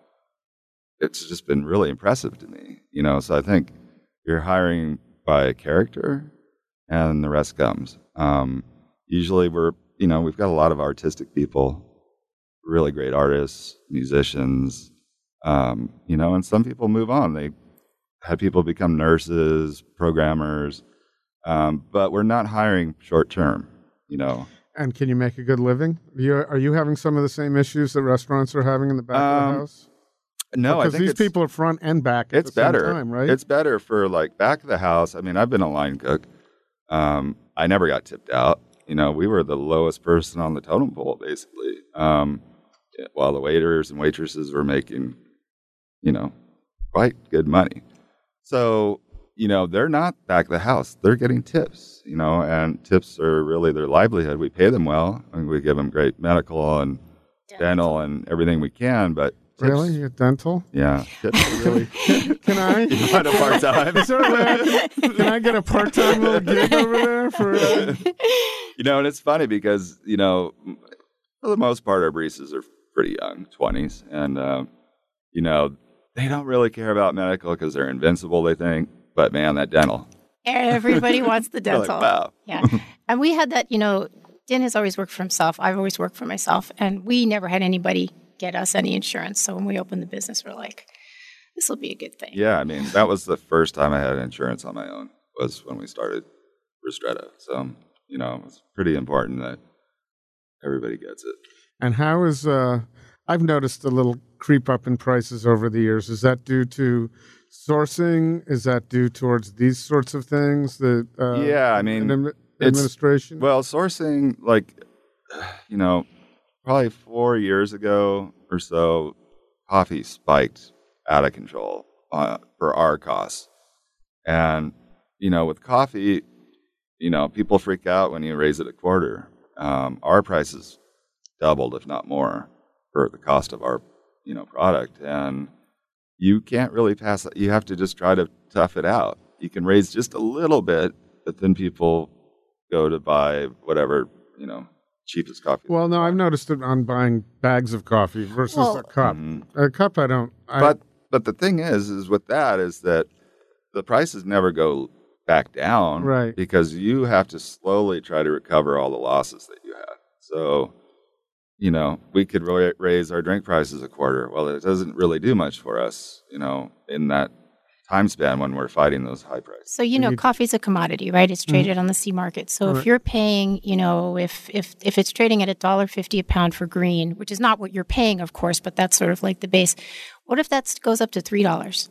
it's just been really impressive to me. You know, so I think you're hiring by character, and the rest comes. Um, usually, we're you know we've got a lot of artistic people, really great artists, musicians. Um, you know, and some people move on. They had people become nurses, programmers, um, but we're not hiring short term. You know, And can you make a good living? Are you, are you having some of the same issues that restaurants are having in the back of Um, the house? no, I because these people are front and back at it's the same better. time, right? It's better for like back of the house. I mean, I've been a line cook. Um, I never got tipped out. You know, we were the lowest person on the totem pole, basically. Um, while the waiters and waitresses were making, you know, quite good money. So, you know, they're not back of the house. They're getting tips, you know, and tips are really their livelihood. We pay them well. I mean, we give them great medical and dental and everything we can, but tips, really? You get dental? yeah, really. Can I? you want a part time? Is there a way can, can I get a part-time little gig over there for? Uh, you know, and it's funny because you know, for the most part, our baristas are pretty young, twenties, and uh, you know, they don't really care about medical because they're invincible. They think, but man, that dental, Everybody wants the they're like, dental. wow. Yeah. and we had that, you know, Dan has always worked for himself. I've always worked for myself. And we never had anybody get us any insurance. So when we opened the business, we're like, this will be a good thing. Yeah, I mean, that was the first time I had insurance on my own was when we started Ristretto. So you know, it's pretty important that everybody gets it. and how is? Uh, I've noticed a little creep up in prices over the years. Is that due to sourcing? Is that due towards these sorts of things? That uh, Yeah, I mean, admi- administration. Well, sourcing, like, you know, probably four years ago or so, coffee spiked out of control uh, for our costs. And, you know, with coffee, you know, people freak out when you raise it a quarter. Um, our prices doubled, if not more, for the cost of our, you know, product. And you can't really pass it. You have to just try to tough it out. You can raise just a little bit, but then people go to buy whatever, you know, cheapest coffee. well, no, I've noticed it on buying bags of coffee versus Well- a cup. Mhm. A cup, I don't. I, But but the thing is, is with that is that the prices never go back down, Right. Because you have to slowly try to recover all the losses that you had. So, you know, we could ra- raise our drink prices a quarter. Well, it doesn't really do much for us, you know, in that time span when we're fighting those high prices. So you know, you- coffee's a commodity, right? It's mm-hmm. traded on the C market. So Right. if you're paying, you know, if if if it's trading at a dollar fifty a pound for green, which is not what you're paying, of course, but that's sort of like the base. What if that goes up to three dollars?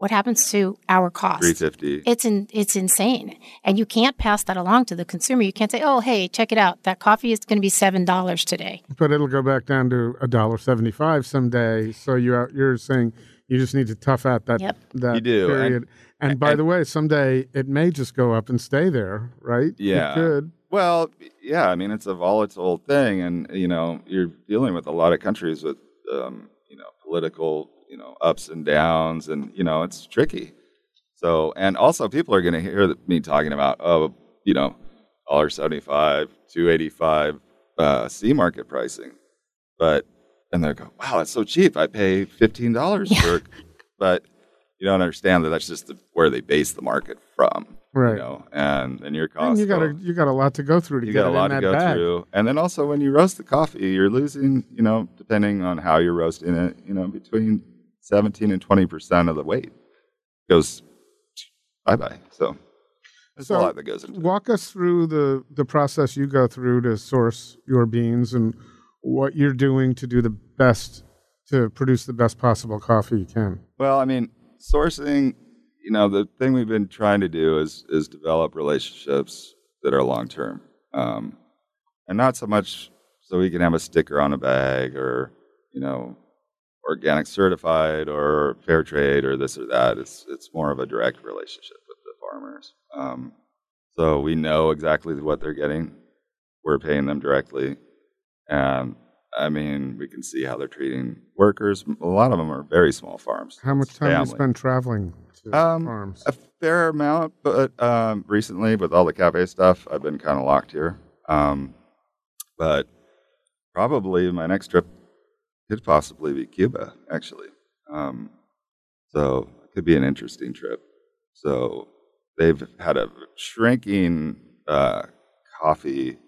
What happens to our cost? Three fifty. It's in, it's insane, and you can't pass that along to the consumer. You can't say, "Oh, hey, check it out. That coffee is going to be seven dollars today." but it'll go back down to a dollar seventy-five someday. So you're you're saying you just need to tough out that Yep. that You do, and- period. And, by and- the way, someday it may just go up and stay there, right? Yeah. it could. Well, yeah, I mean, it's a volatile thing, and you know, you're dealing with a lot of countries with, um, you know, political, you know, ups and downs, and you know, it's tricky. So, and also, people are going to hear me talking about, oh, you know, dollar seventy-five, two eighty-five, uh, C market pricing, but and they go, wow, that's so cheap. I pay fifteen dollars for, but you don't understand that that's just the, where they base the market from, Right. You know, and and your And cost. you got a you got a lot to go through to you get got a lot to go bag. through. And then also when you roast the coffee, you're losing, you know, depending on how you're roasting it, you know, between 17 and 20% of the weight goes bye bye. So there's So, a lot that goes into it. Walk us through the the process you go through to source your beans and what you're doing to do the best to produce the best possible coffee you can. Well, I mean, sourcing, you know, the thing we've been trying to do is is develop relationships that are long term, um, and not so much so we can have a sticker on a bag or you know, organic certified or fair trade or this or that. It's it's more of a direct relationship with the farmers. Um, so we know exactly what they're getting. We're paying them directly, and I mean, we can see how they're treating workers. A lot of them are very small farms. How much time do you spend traveling to Um, farms? A fair amount, but um, recently with all the cafe stuff, I've been kind of locked here. Um, but probably my next trip could possibly be Cuba, actually. Um, so it could be an interesting trip. So they've had a shrinking uh, coffee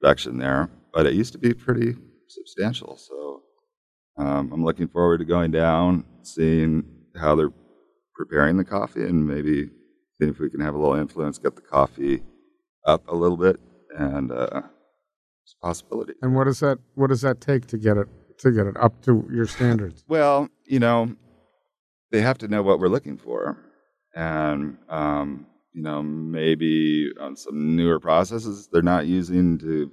production there, but it used to be pretty substantial. So um, I'm looking forward to going down, seeing how they're preparing the coffee and maybe see if we can have a little influence, get the coffee up a little bit, and uh, it's a possibility. And what does that what does that take to get it to get it up to your standards? Well, you know, they have to know what we're looking for, and um, you know, maybe on some newer processes they're not using to,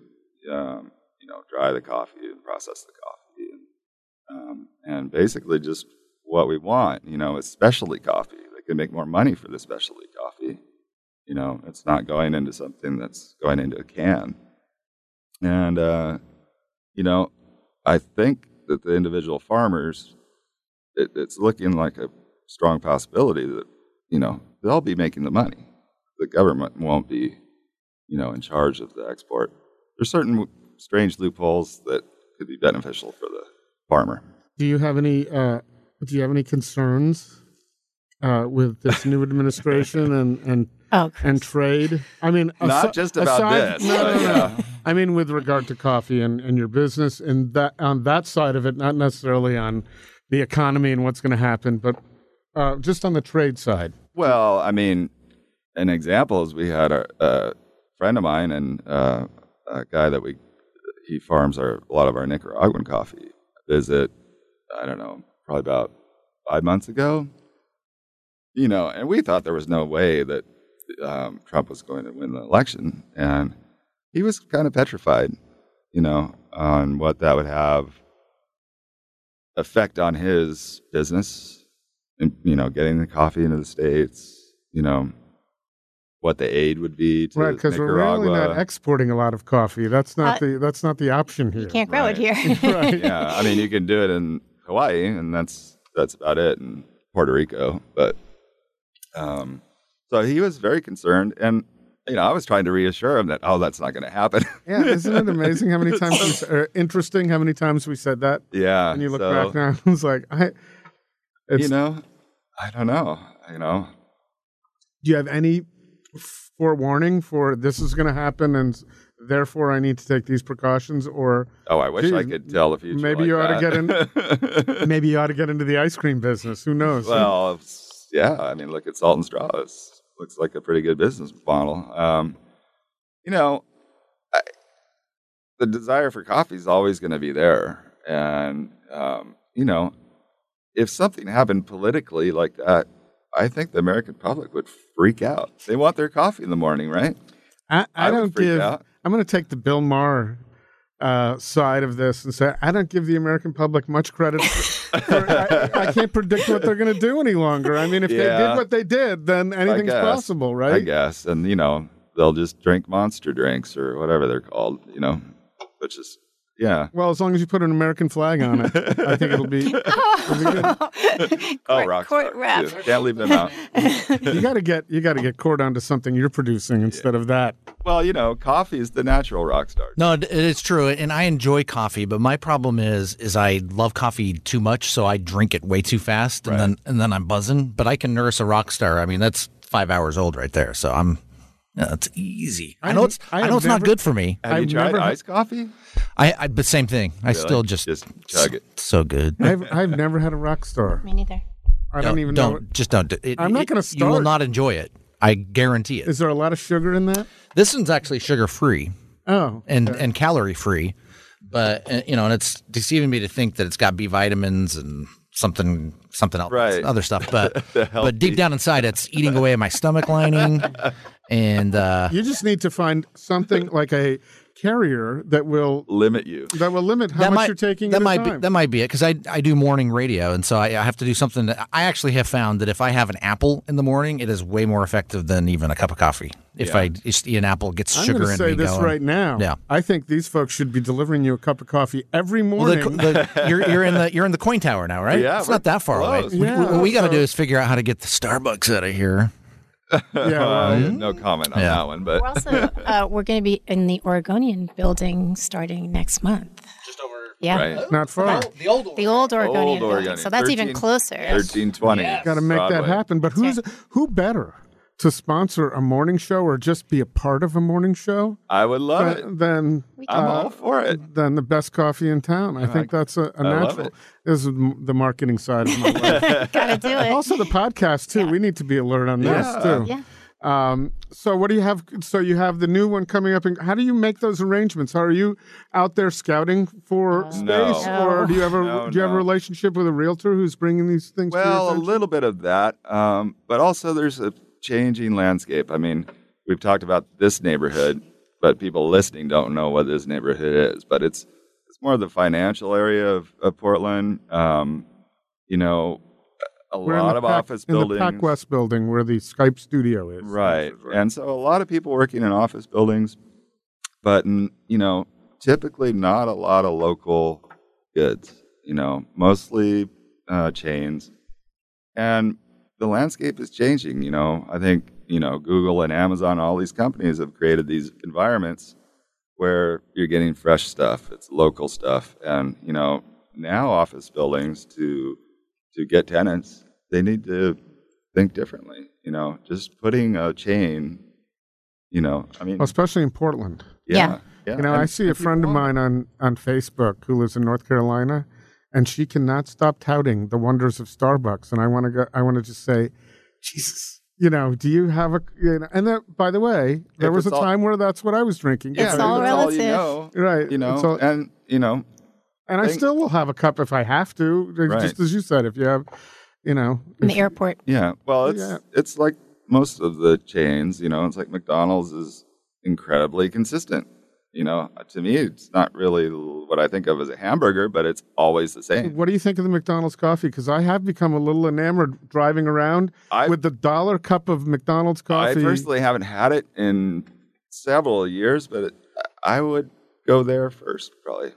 um, you know, dry the coffee and process the coffee, and um, and basically just what we want. You know, is specialty coffee. They can make more money for the specialty coffee. You know, it's not going into something that's going into a can, and uh, you know, I think that the individual farmers, it, it's looking like a strong possibility that you know they'll be making the money. The government won't be, you know, in charge of the export. There's certain strange loopholes that could be beneficial for the farmer. Do you have any uh, do you have any concerns uh, with this new administration and and Oh, and trade? I mean, Not asi- just about aside- this, No, no, no. I mean, with regard to coffee and, and your business and that on that side of it, not necessarily on the economy and what's going to happen, but uh, just on the trade side. Well, I mean, an example is we had a, a friend of mine and uh, a guy that we he farms our a lot of our Nicaraguan coffee visit. I don't know, probably about five months ago. You know, and we thought there was no way that um, Trump was going to win the election, and he was kind of petrified. You know, on what that would have effect on his business and you know getting the coffee into the states you know what the aid would be to Right, because we're really not exporting a lot of coffee. That's not Uh, the that's not the option here. You can't grow it here. Right. yeah, I mean you can do it in Hawaii and that's that's about it and Puerto Rico, but um so he was very concerned and you know I was trying to reassure him that oh that's not going to happen. Yeah, isn't it amazing how many times we, or interesting how many times we said that? yeah. And you look so, back now, it's like I. It's, you know, I don't know, you know. do you have any forewarning for this is going to happen, and therefore I need to take these precautions, or Oh, I wish I could tell the future. maybe like you ought to that. get in- maybe you ought to get into the ice cream business. Who knows? Well, yeah. I mean, look at Salt and Straw. It looks like a pretty good business model. Um, you know, I, the desire for coffee is always going to be there, and um, you know, if something happened politically like that, I think the American public would freak out. They want their coffee in the morning, right? I, I, I don't give. out. I'm going to take the Bill Maher uh, side of this and say I don't give the American public much credit. For, I, I can't predict what they're going to do any longer. I mean, if they did what they did, then anything's possible, right? I guess, and you know, they'll just drink monster drinks or whatever they're called. You know, which is yeah. Well, as long as you put an American flag on it, I think it'll be. Good. Oh, rock court stars, rep. too. Can't leave them out. You got to get you got to get court onto something you're producing instead of that. Well, you know, coffee is the natural rock star. No, it's true, and I enjoy coffee. But my problem is, is I love coffee too much, so I drink it way too fast, and then and then I'm buzzing. But I can nurse a rock star. I mean, that's five hours old right there. So I'm, yeah, it's easy. I, I know it's I I, know it's not good for me. Have you I've tried never- iced coffee? I, I but same thing. I Really? still just Just chug it. So good. I've I've never had a rock star. Me neither. I don't, even don't know. just don't. do- It, I'm not gonna start. You will not enjoy it. I guarantee it. Is there a lot of sugar in that? This one's actually sugar free Oh, and and calorie free, but uh, you know, and it's deceiving me to think that it's got B vitamins and something something else, Right. other stuff. But but deep down inside, it's eating away at my stomach lining, and uh, you just need to find something like a carrier that will Limit you. that will limit how that much might you're taking. that at a might be that might be it because I I do morning radio, and so I, I have to do something. That, I actually have found that if I have an apple in the morning, it is way more effective than even a cup of coffee. If Yeah. I just eat an apple, it gets I'm sugar going to say this going. right now. Yeah. I think these folks should be delivering you a cup of coffee every Well, morning. the, the, you're, you're in the you're in the KOIN Tower now, right? Yeah, it's not that far close. away. Yeah, what we got to so- do is figure out how to get the Starbucks out of here. Yeah, well, Uh, no comment on Yeah. that one, but We're also uh, we're going to be in the Oregonian building starting next month. Just over. Yeah. right. not far. The old The old Oregonian. Old building. So that's even closer. 1320. Got to make that happen. But who's who better to sponsor a morning show or just be a part of a morning show I would love it. than, than I'm Uh, all for it. Then the best coffee in town. I think that's a, a I love natural. it. This is the marketing side of my life. Gotta do it. also, the podcast too. We need to be alert on Yeah. this too. Yeah. Um, so what do you have? So you have the new one coming up, and how do you make those arrangements? Are you out there scouting for space, No. or do you have a No, do you have a relationship with a realtor who's bringing these things? to your Well, a little bit of that, um, but also there's a changing landscape. I mean, we've talked about this neighborhood, but people listening don't know what this neighborhood is. But it's it's more of the financial area of, of Portland. Um, you know, a We're lot of Pac- office in buildings, the Pac West building where the Skype studio is. right? And so a lot of people working in office buildings, but n- you know, typically not a lot of local goods. You know, mostly uh, chains, and the landscape is changing. You know, I think you know Google and Amazon, all these companies have created these environments where you're getting fresh stuff. It's local stuff, and you know now office buildings to to get tenants, they need to think differently. You know, just putting a chain. You know, I mean, Well, especially in Portland. yeah, yeah. You know, I see a friend of mine on, on Facebook who lives in North Carolina, and she cannot stop touting the wonders of Starbucks. And I want to go. I want to just say, Jesus, you know, do you have a? You know, and that, by the way, there If was a all- time where that's what I was drinking. Yeah, It's if all that's all you relative. know, right. you know, It's all- and you know, and I still will have a cup if I have to, Right. just as you said. If you have, you know, In if- the airport. Yeah. Well, it's Yeah. it's like most of the chains, you know, it's like McDonald's is incredibly consistent. You know, to me, it's not really what I think of as a hamburger, but it's always the same. What do you think of the McDonald's coffee? Because I have become a little enamored driving around I- with the dollar cup of McDonald's coffee. I personally haven't had it in several years, but it, I would go there first, probably.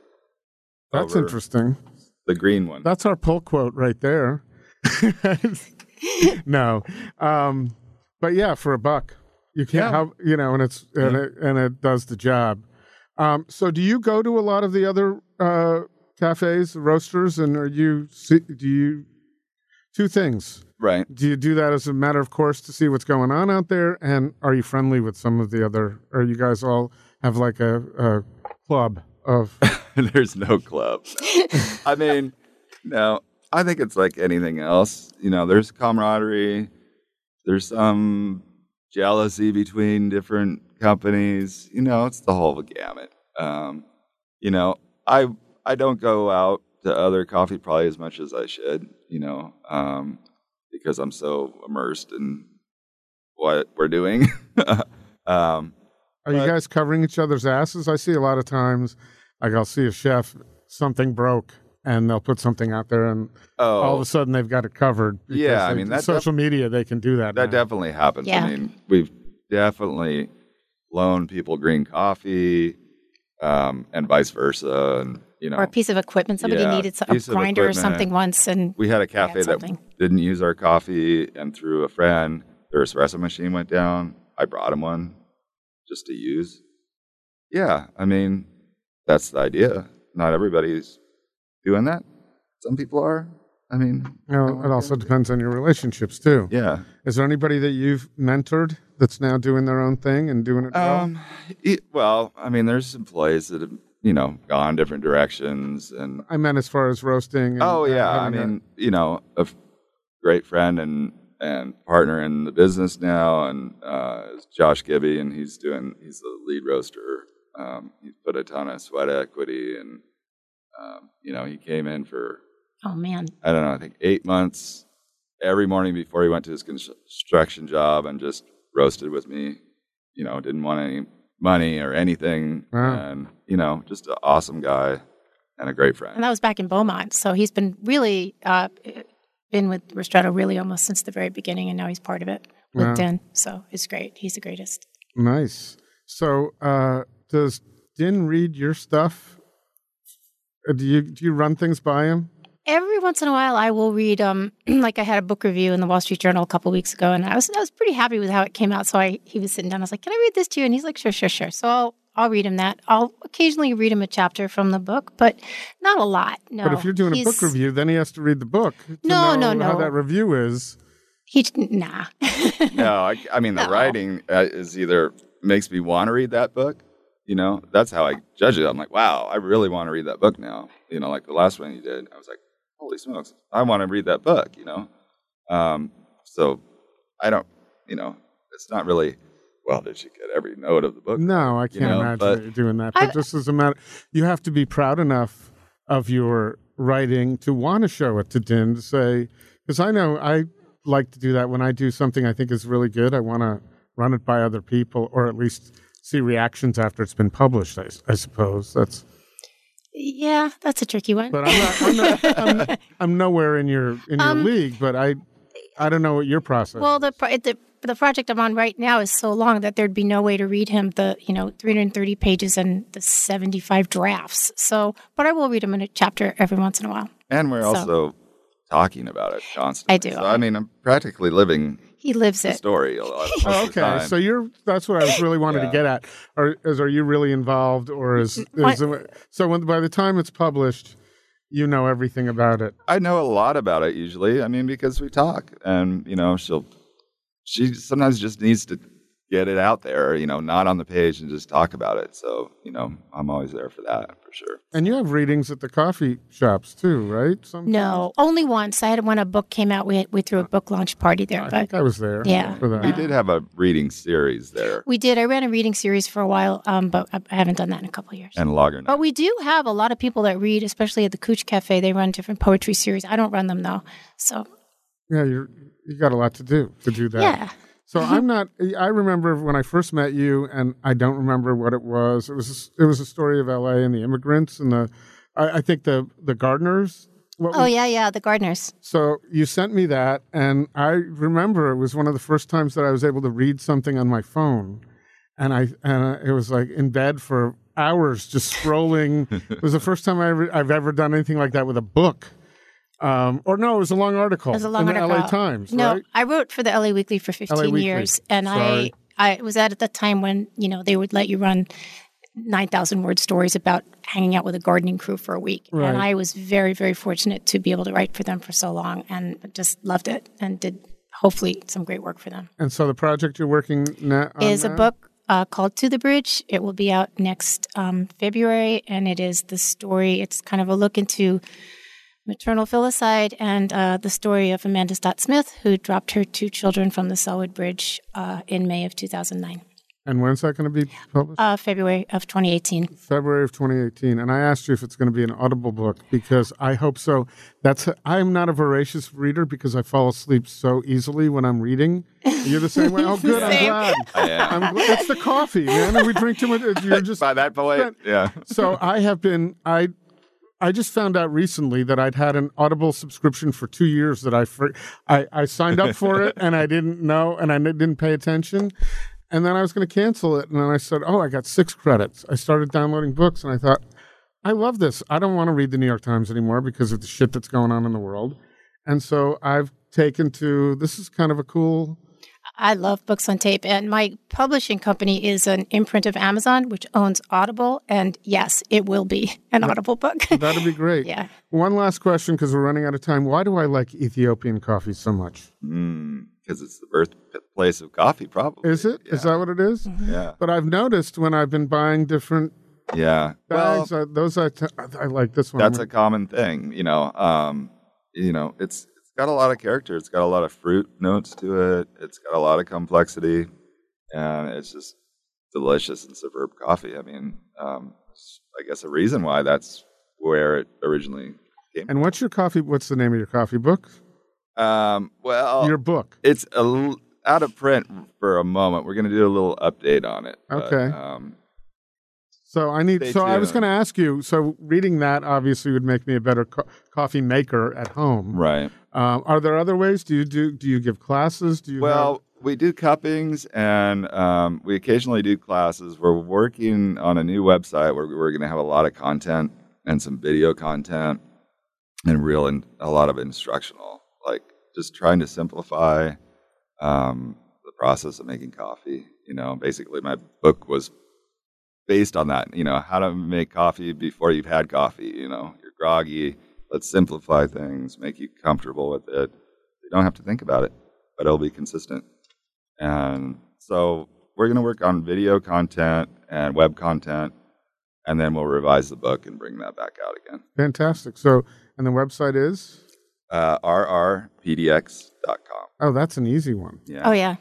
That's interesting. The green one. That's our pull quote right there. no, um, but yeah, for a buck, you can't. Yeah. How, you know, and it's and it and it does the job. Um, so, do you go to a lot of the other uh, cafes, roasters, and are you? Do you? Two things. right. Do you do that as a matter of course to see what's going on out there? And are you friendly with some of the other? Or you guys all have like a, a club of? There's no club. I mean, no. I think it's like anything else. You know, there's camaraderie. There's some jealousy between different companies. You know, it's the whole gamut. Um, you know, I I don't go out to other coffee probably as much as I should. You know, um, because I'm so immersed in what we're doing. um, Are you guys covering each other's asses? I see a lot of times, like I'll see a chef, something broke, and they'll put something out there, and oh, all of a sudden they've got it covered. Yeah, I mean, that social media they can do that. That now. definitely happens. Yeah. I mean, we've definitely loaned people green coffee, um, and vice versa, and you know, Or a piece of equipment. Somebody Yeah, needed so- a piece grinder or something once, and we had a Yeah, cafe that didn't use our coffee, and through a friend, their espresso machine went down. I brought him one just to use. Yeah, I mean, that's the idea. Not everybody's doing that. Some people are. I mean, You know, it also depends on your relationships too. yeah. Is there anybody that you've mentored that's now doing their own thing and doing it well? Um, it, well, I mean, there's employees that have, you know, gone different directions, and I meant as far as roasting. And, oh and yeah, I having a- mean, you know, a f- great friend and and partner in the business now, and uh, is Josh Gibby, and he's doing he's the lead roaster. Um, he's put a ton of sweat equity, and um, you know, he came in for oh man, I don't know, I think eight months every morning before he went to his construction job and just roasted with me. You know, didn't want any money or anything. Wow. And, you know, just an awesome guy and a great friend. and that was back in Beaumont. So he's been really uh, been with Ristretto really almost since the very beginning, and now he's part of it with Wow. Din. So it's great. He's the greatest. Nice. So, uh, does Din read your stuff? Uh, Do you do you run things by him? Every once in a while, I will read. Um, like I had a book review in the Wall Street Journal a couple weeks ago, and I was I was pretty happy with how it came out. So I he was sitting down. I was like, "Can I read this to you?" And he's like, "Sure, sure, sure." So I'll I'll read him that. I'll occasionally read him a chapter from the book, but not a lot. No. but if you're doing a book review, then he has to read the book. To No, know no, How that review is. he nah. no, I, I mean, the No. writing uh, is either makes me want to read that book, you know, that's how I judge it. I'm like, wow, I really want to read that book now. You know, like the last one you did, I was like, holy smokes, I want to read that book. You know, um, so I don't, you know, it's not really. Well, did she get every note of the book? No, I can't know, imagine but- that you're doing that. But just as a matter, you have to be proud enough of your writing to want to show it to Din to say, because I know I like to do that when I do something I think is really good. I want to run it by other people, or at least see reactions after it's been published. I suppose that's. Yeah, that's a tricky one. But I'm not. I'm, not, I'm, I'm nowhere in your in your Um, league. But I, I don't know what your process. well, the, the the project I'm on right now is so long that there'd be no way to read him the you know 330 pages and the 75 drafts. So, but I will read him in a chapter every once in a while. And we're So- also talking about it constantly. I do. So, I mean, I'm practically living He lives the it. story a lot. most Oh, okay, time. so you're that's what I was really wanted to get at. Are is are you really involved, or is, is so when by the time it's published, you know everything about it? I know a lot about it usually. I mean, because we talk, and you know, she'll she sometimes just needs to get it out there, you know, not on the page and just talk about it. So, you know, I'm always there for that for sure. And you have readings at the coffee shops too, right? Sometimes? No, only once. I had when a book came out. We had, we threw a book launch party there, I but think I was there. Yeah. for that. We did have a reading series there, we did. I ran a reading series for a while, um, but I I haven't done that in a couple of years. and Logger Night. But we do have a lot of people that read, especially at the Couch Cafe. They run different poetry series. I don't run them though. So Yeah, you you got a lot to do to do that. yeah, So I'm not. I remember when I first met you, and I don't remember what it was. It was it was a story of L.A. and the immigrants and the. I, I think the the gardeners. What oh was- yeah, yeah, the gardeners. So you sent me that, and I remember it was one of the first times that I was able to read something on my phone, and I and it was like in bed for hours just scrolling. it was the first time I ever, I've ever done anything like that with a book. Um, or no, it was a long article It was a long in the article. LA Times, No, right? I wrote for the LA Weekly for 15 Weekly. years, and Sorry. I I was at the time when you know they would let you run 9,000 word stories about hanging out with a gardening crew for a week, Right. and I was very very fortunate to be able to write for them for so long, and just loved it, and did hopefully some great work for them. And so the project you're working na- on is a now? book uh, called To the Bridge. It will be out next um, February, and it is the story. It's kind of a look into maternal filicide and uh, the story of Amanda Stott Smith, who dropped her two children from the Sellwood Bridge uh, in May of 2009, And when's that going to be published? uh, February of 2018. February of 2018. And I asked you if it's going to be an Audible book because I hope so. That's I'm not a voracious reader because I fall asleep so easily when I'm reading. You're the same way. Oh, good. I'm glad. I am. I'm glad. It's the coffee, man. And we drink too much. You're just By that point, yeah. so I have been I I just found out recently that I'd had an Audible subscription for two years that I for, I, I signed up for it and I didn't know and I didn't pay attention. And then I was going to cancel it. And then I said, Oh, I got six credits. I started downloading books and I thought, I love this. I don't want to read the New York Times anymore because of the shit that's going on in the world. And so I've taken to this is kind of a cool. I love books on tape, and my publishing company is an imprint of Amazon, which owns Audible. And yes, it will be an Audible book. That'd be great. yeah. One last question because we're running out of time. Why do I like Ethiopian coffee so much? Because it's the birthplace of coffee, probably. Is it? Is Yeah. that what it is? Yeah. But I've noticed when I've been buying different Yeah. Well, bags, uh, those I, t- I like this one. that's a common thing, you know. Um, you know, it's it's got a lot of character. It's got a lot of fruit notes to it. It's got a lot of complexity, and it's just delicious and superb coffee. I mean, um, I guess a reason why that's where it originally came. and what's your coffee? What's the name of your coffee book? Um, well, your book. it's a l- out of print for a moment. We're going to do a little update on it. but, Okay. um, So I need. So I was going to ask you. So reading that obviously would make me a better co- coffee maker at home. right. Um, are there other ways? Do you do? Do you give classes? Do you? Well, we do cuppings and um, we occasionally do classes. We're working on a new website where we're going to have a lot of content and some video content and real and a lot of instructional, like just trying to simplify um, the process of making coffee. You know, basically, my book was based on that. You know, how to make coffee before you've had coffee. You know, you're groggy. Let's simplify things, make you comfortable with it. You don't have to think about it, but it'll be consistent. And so we're going to work on video content and web content, and then we'll revise the book and bring that back out again. Fantastic. So, and the website is? Uh, rrpdx.com. Oh, that's an easy one. Yeah. Oh yeah.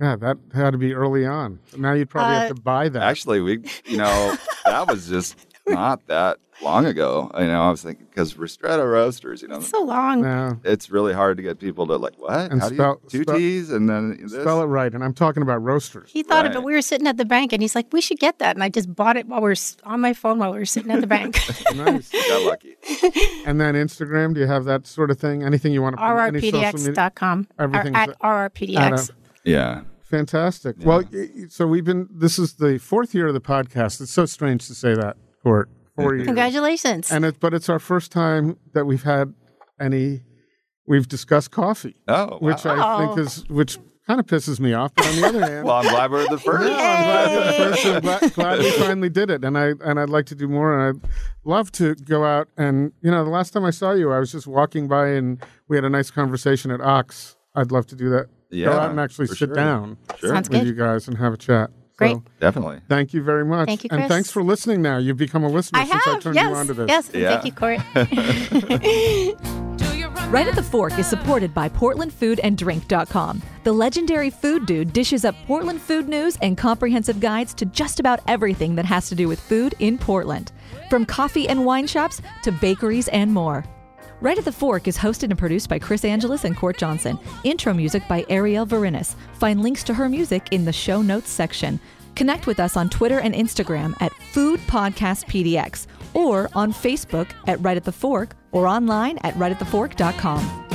Yeah, that had to be early on. Now you'd probably Uh, have to buy that. Actually, we, you know, that was just not that long ago. You know, I was thinking because Ristretto Roasters, you know, So long. no, it's really hard to get people to like what? And How spell- do you two spell- T's and then this? spell it right. And I'm talking about roasters. He thought of it. We were sitting at the bank, and he's like, "We should get that." And I just bought it while we were s- on my phone while we were sitting at the bank. nice. Got lucky. And then Instagram, do you have that sort of thing? Anything you want to any social media? rrpdx.com. Or Everything's at at- rrpdx. At a- Yeah. Fantastic. Well, y- y- so we've been, this is the fourth year of the podcast. It's so strange to say that, Court. Four years. Congratulations. And it, but it's our first time that we've had any, we've discussed coffee, Oh, which. I Wow. think is, which kind of pisses me off. But on the other hand, well, I'm glad we're the first. No, I'm glad, the first. I'm glad, glad we finally did it, and I and I'd like to do more. And I'd love to go out and you know, the last time I saw you, I was just walking by and we had a nice conversation at Ox. I'd love to do that. Yeah, go out and actually sit sure. down Sure. With good. you guys and have a chat. Great. So, Definitely. thank you very much. Thank you, And thanks for listening. Now you've become a listener I since I turned yes. you on to this. Yes. Yeah. Thank you, Court. Do you run Right at the Fork is supported by PortlandFoodAndDrink.com. The legendary food dude dishes up Portland food news and comprehensive guides to just about everything that has to do with food in Portland, from coffee and wine shops to bakeries and more. Right at the Fork is hosted and produced by Chris Angelus and Court Johnson. Intro music by Arielle Verinis. Find links to her music in the show notes section. Connect with us on Twitter and Instagram at Food Podcast PDX or on Facebook at Right at the Fork or online at rightatthefork.com.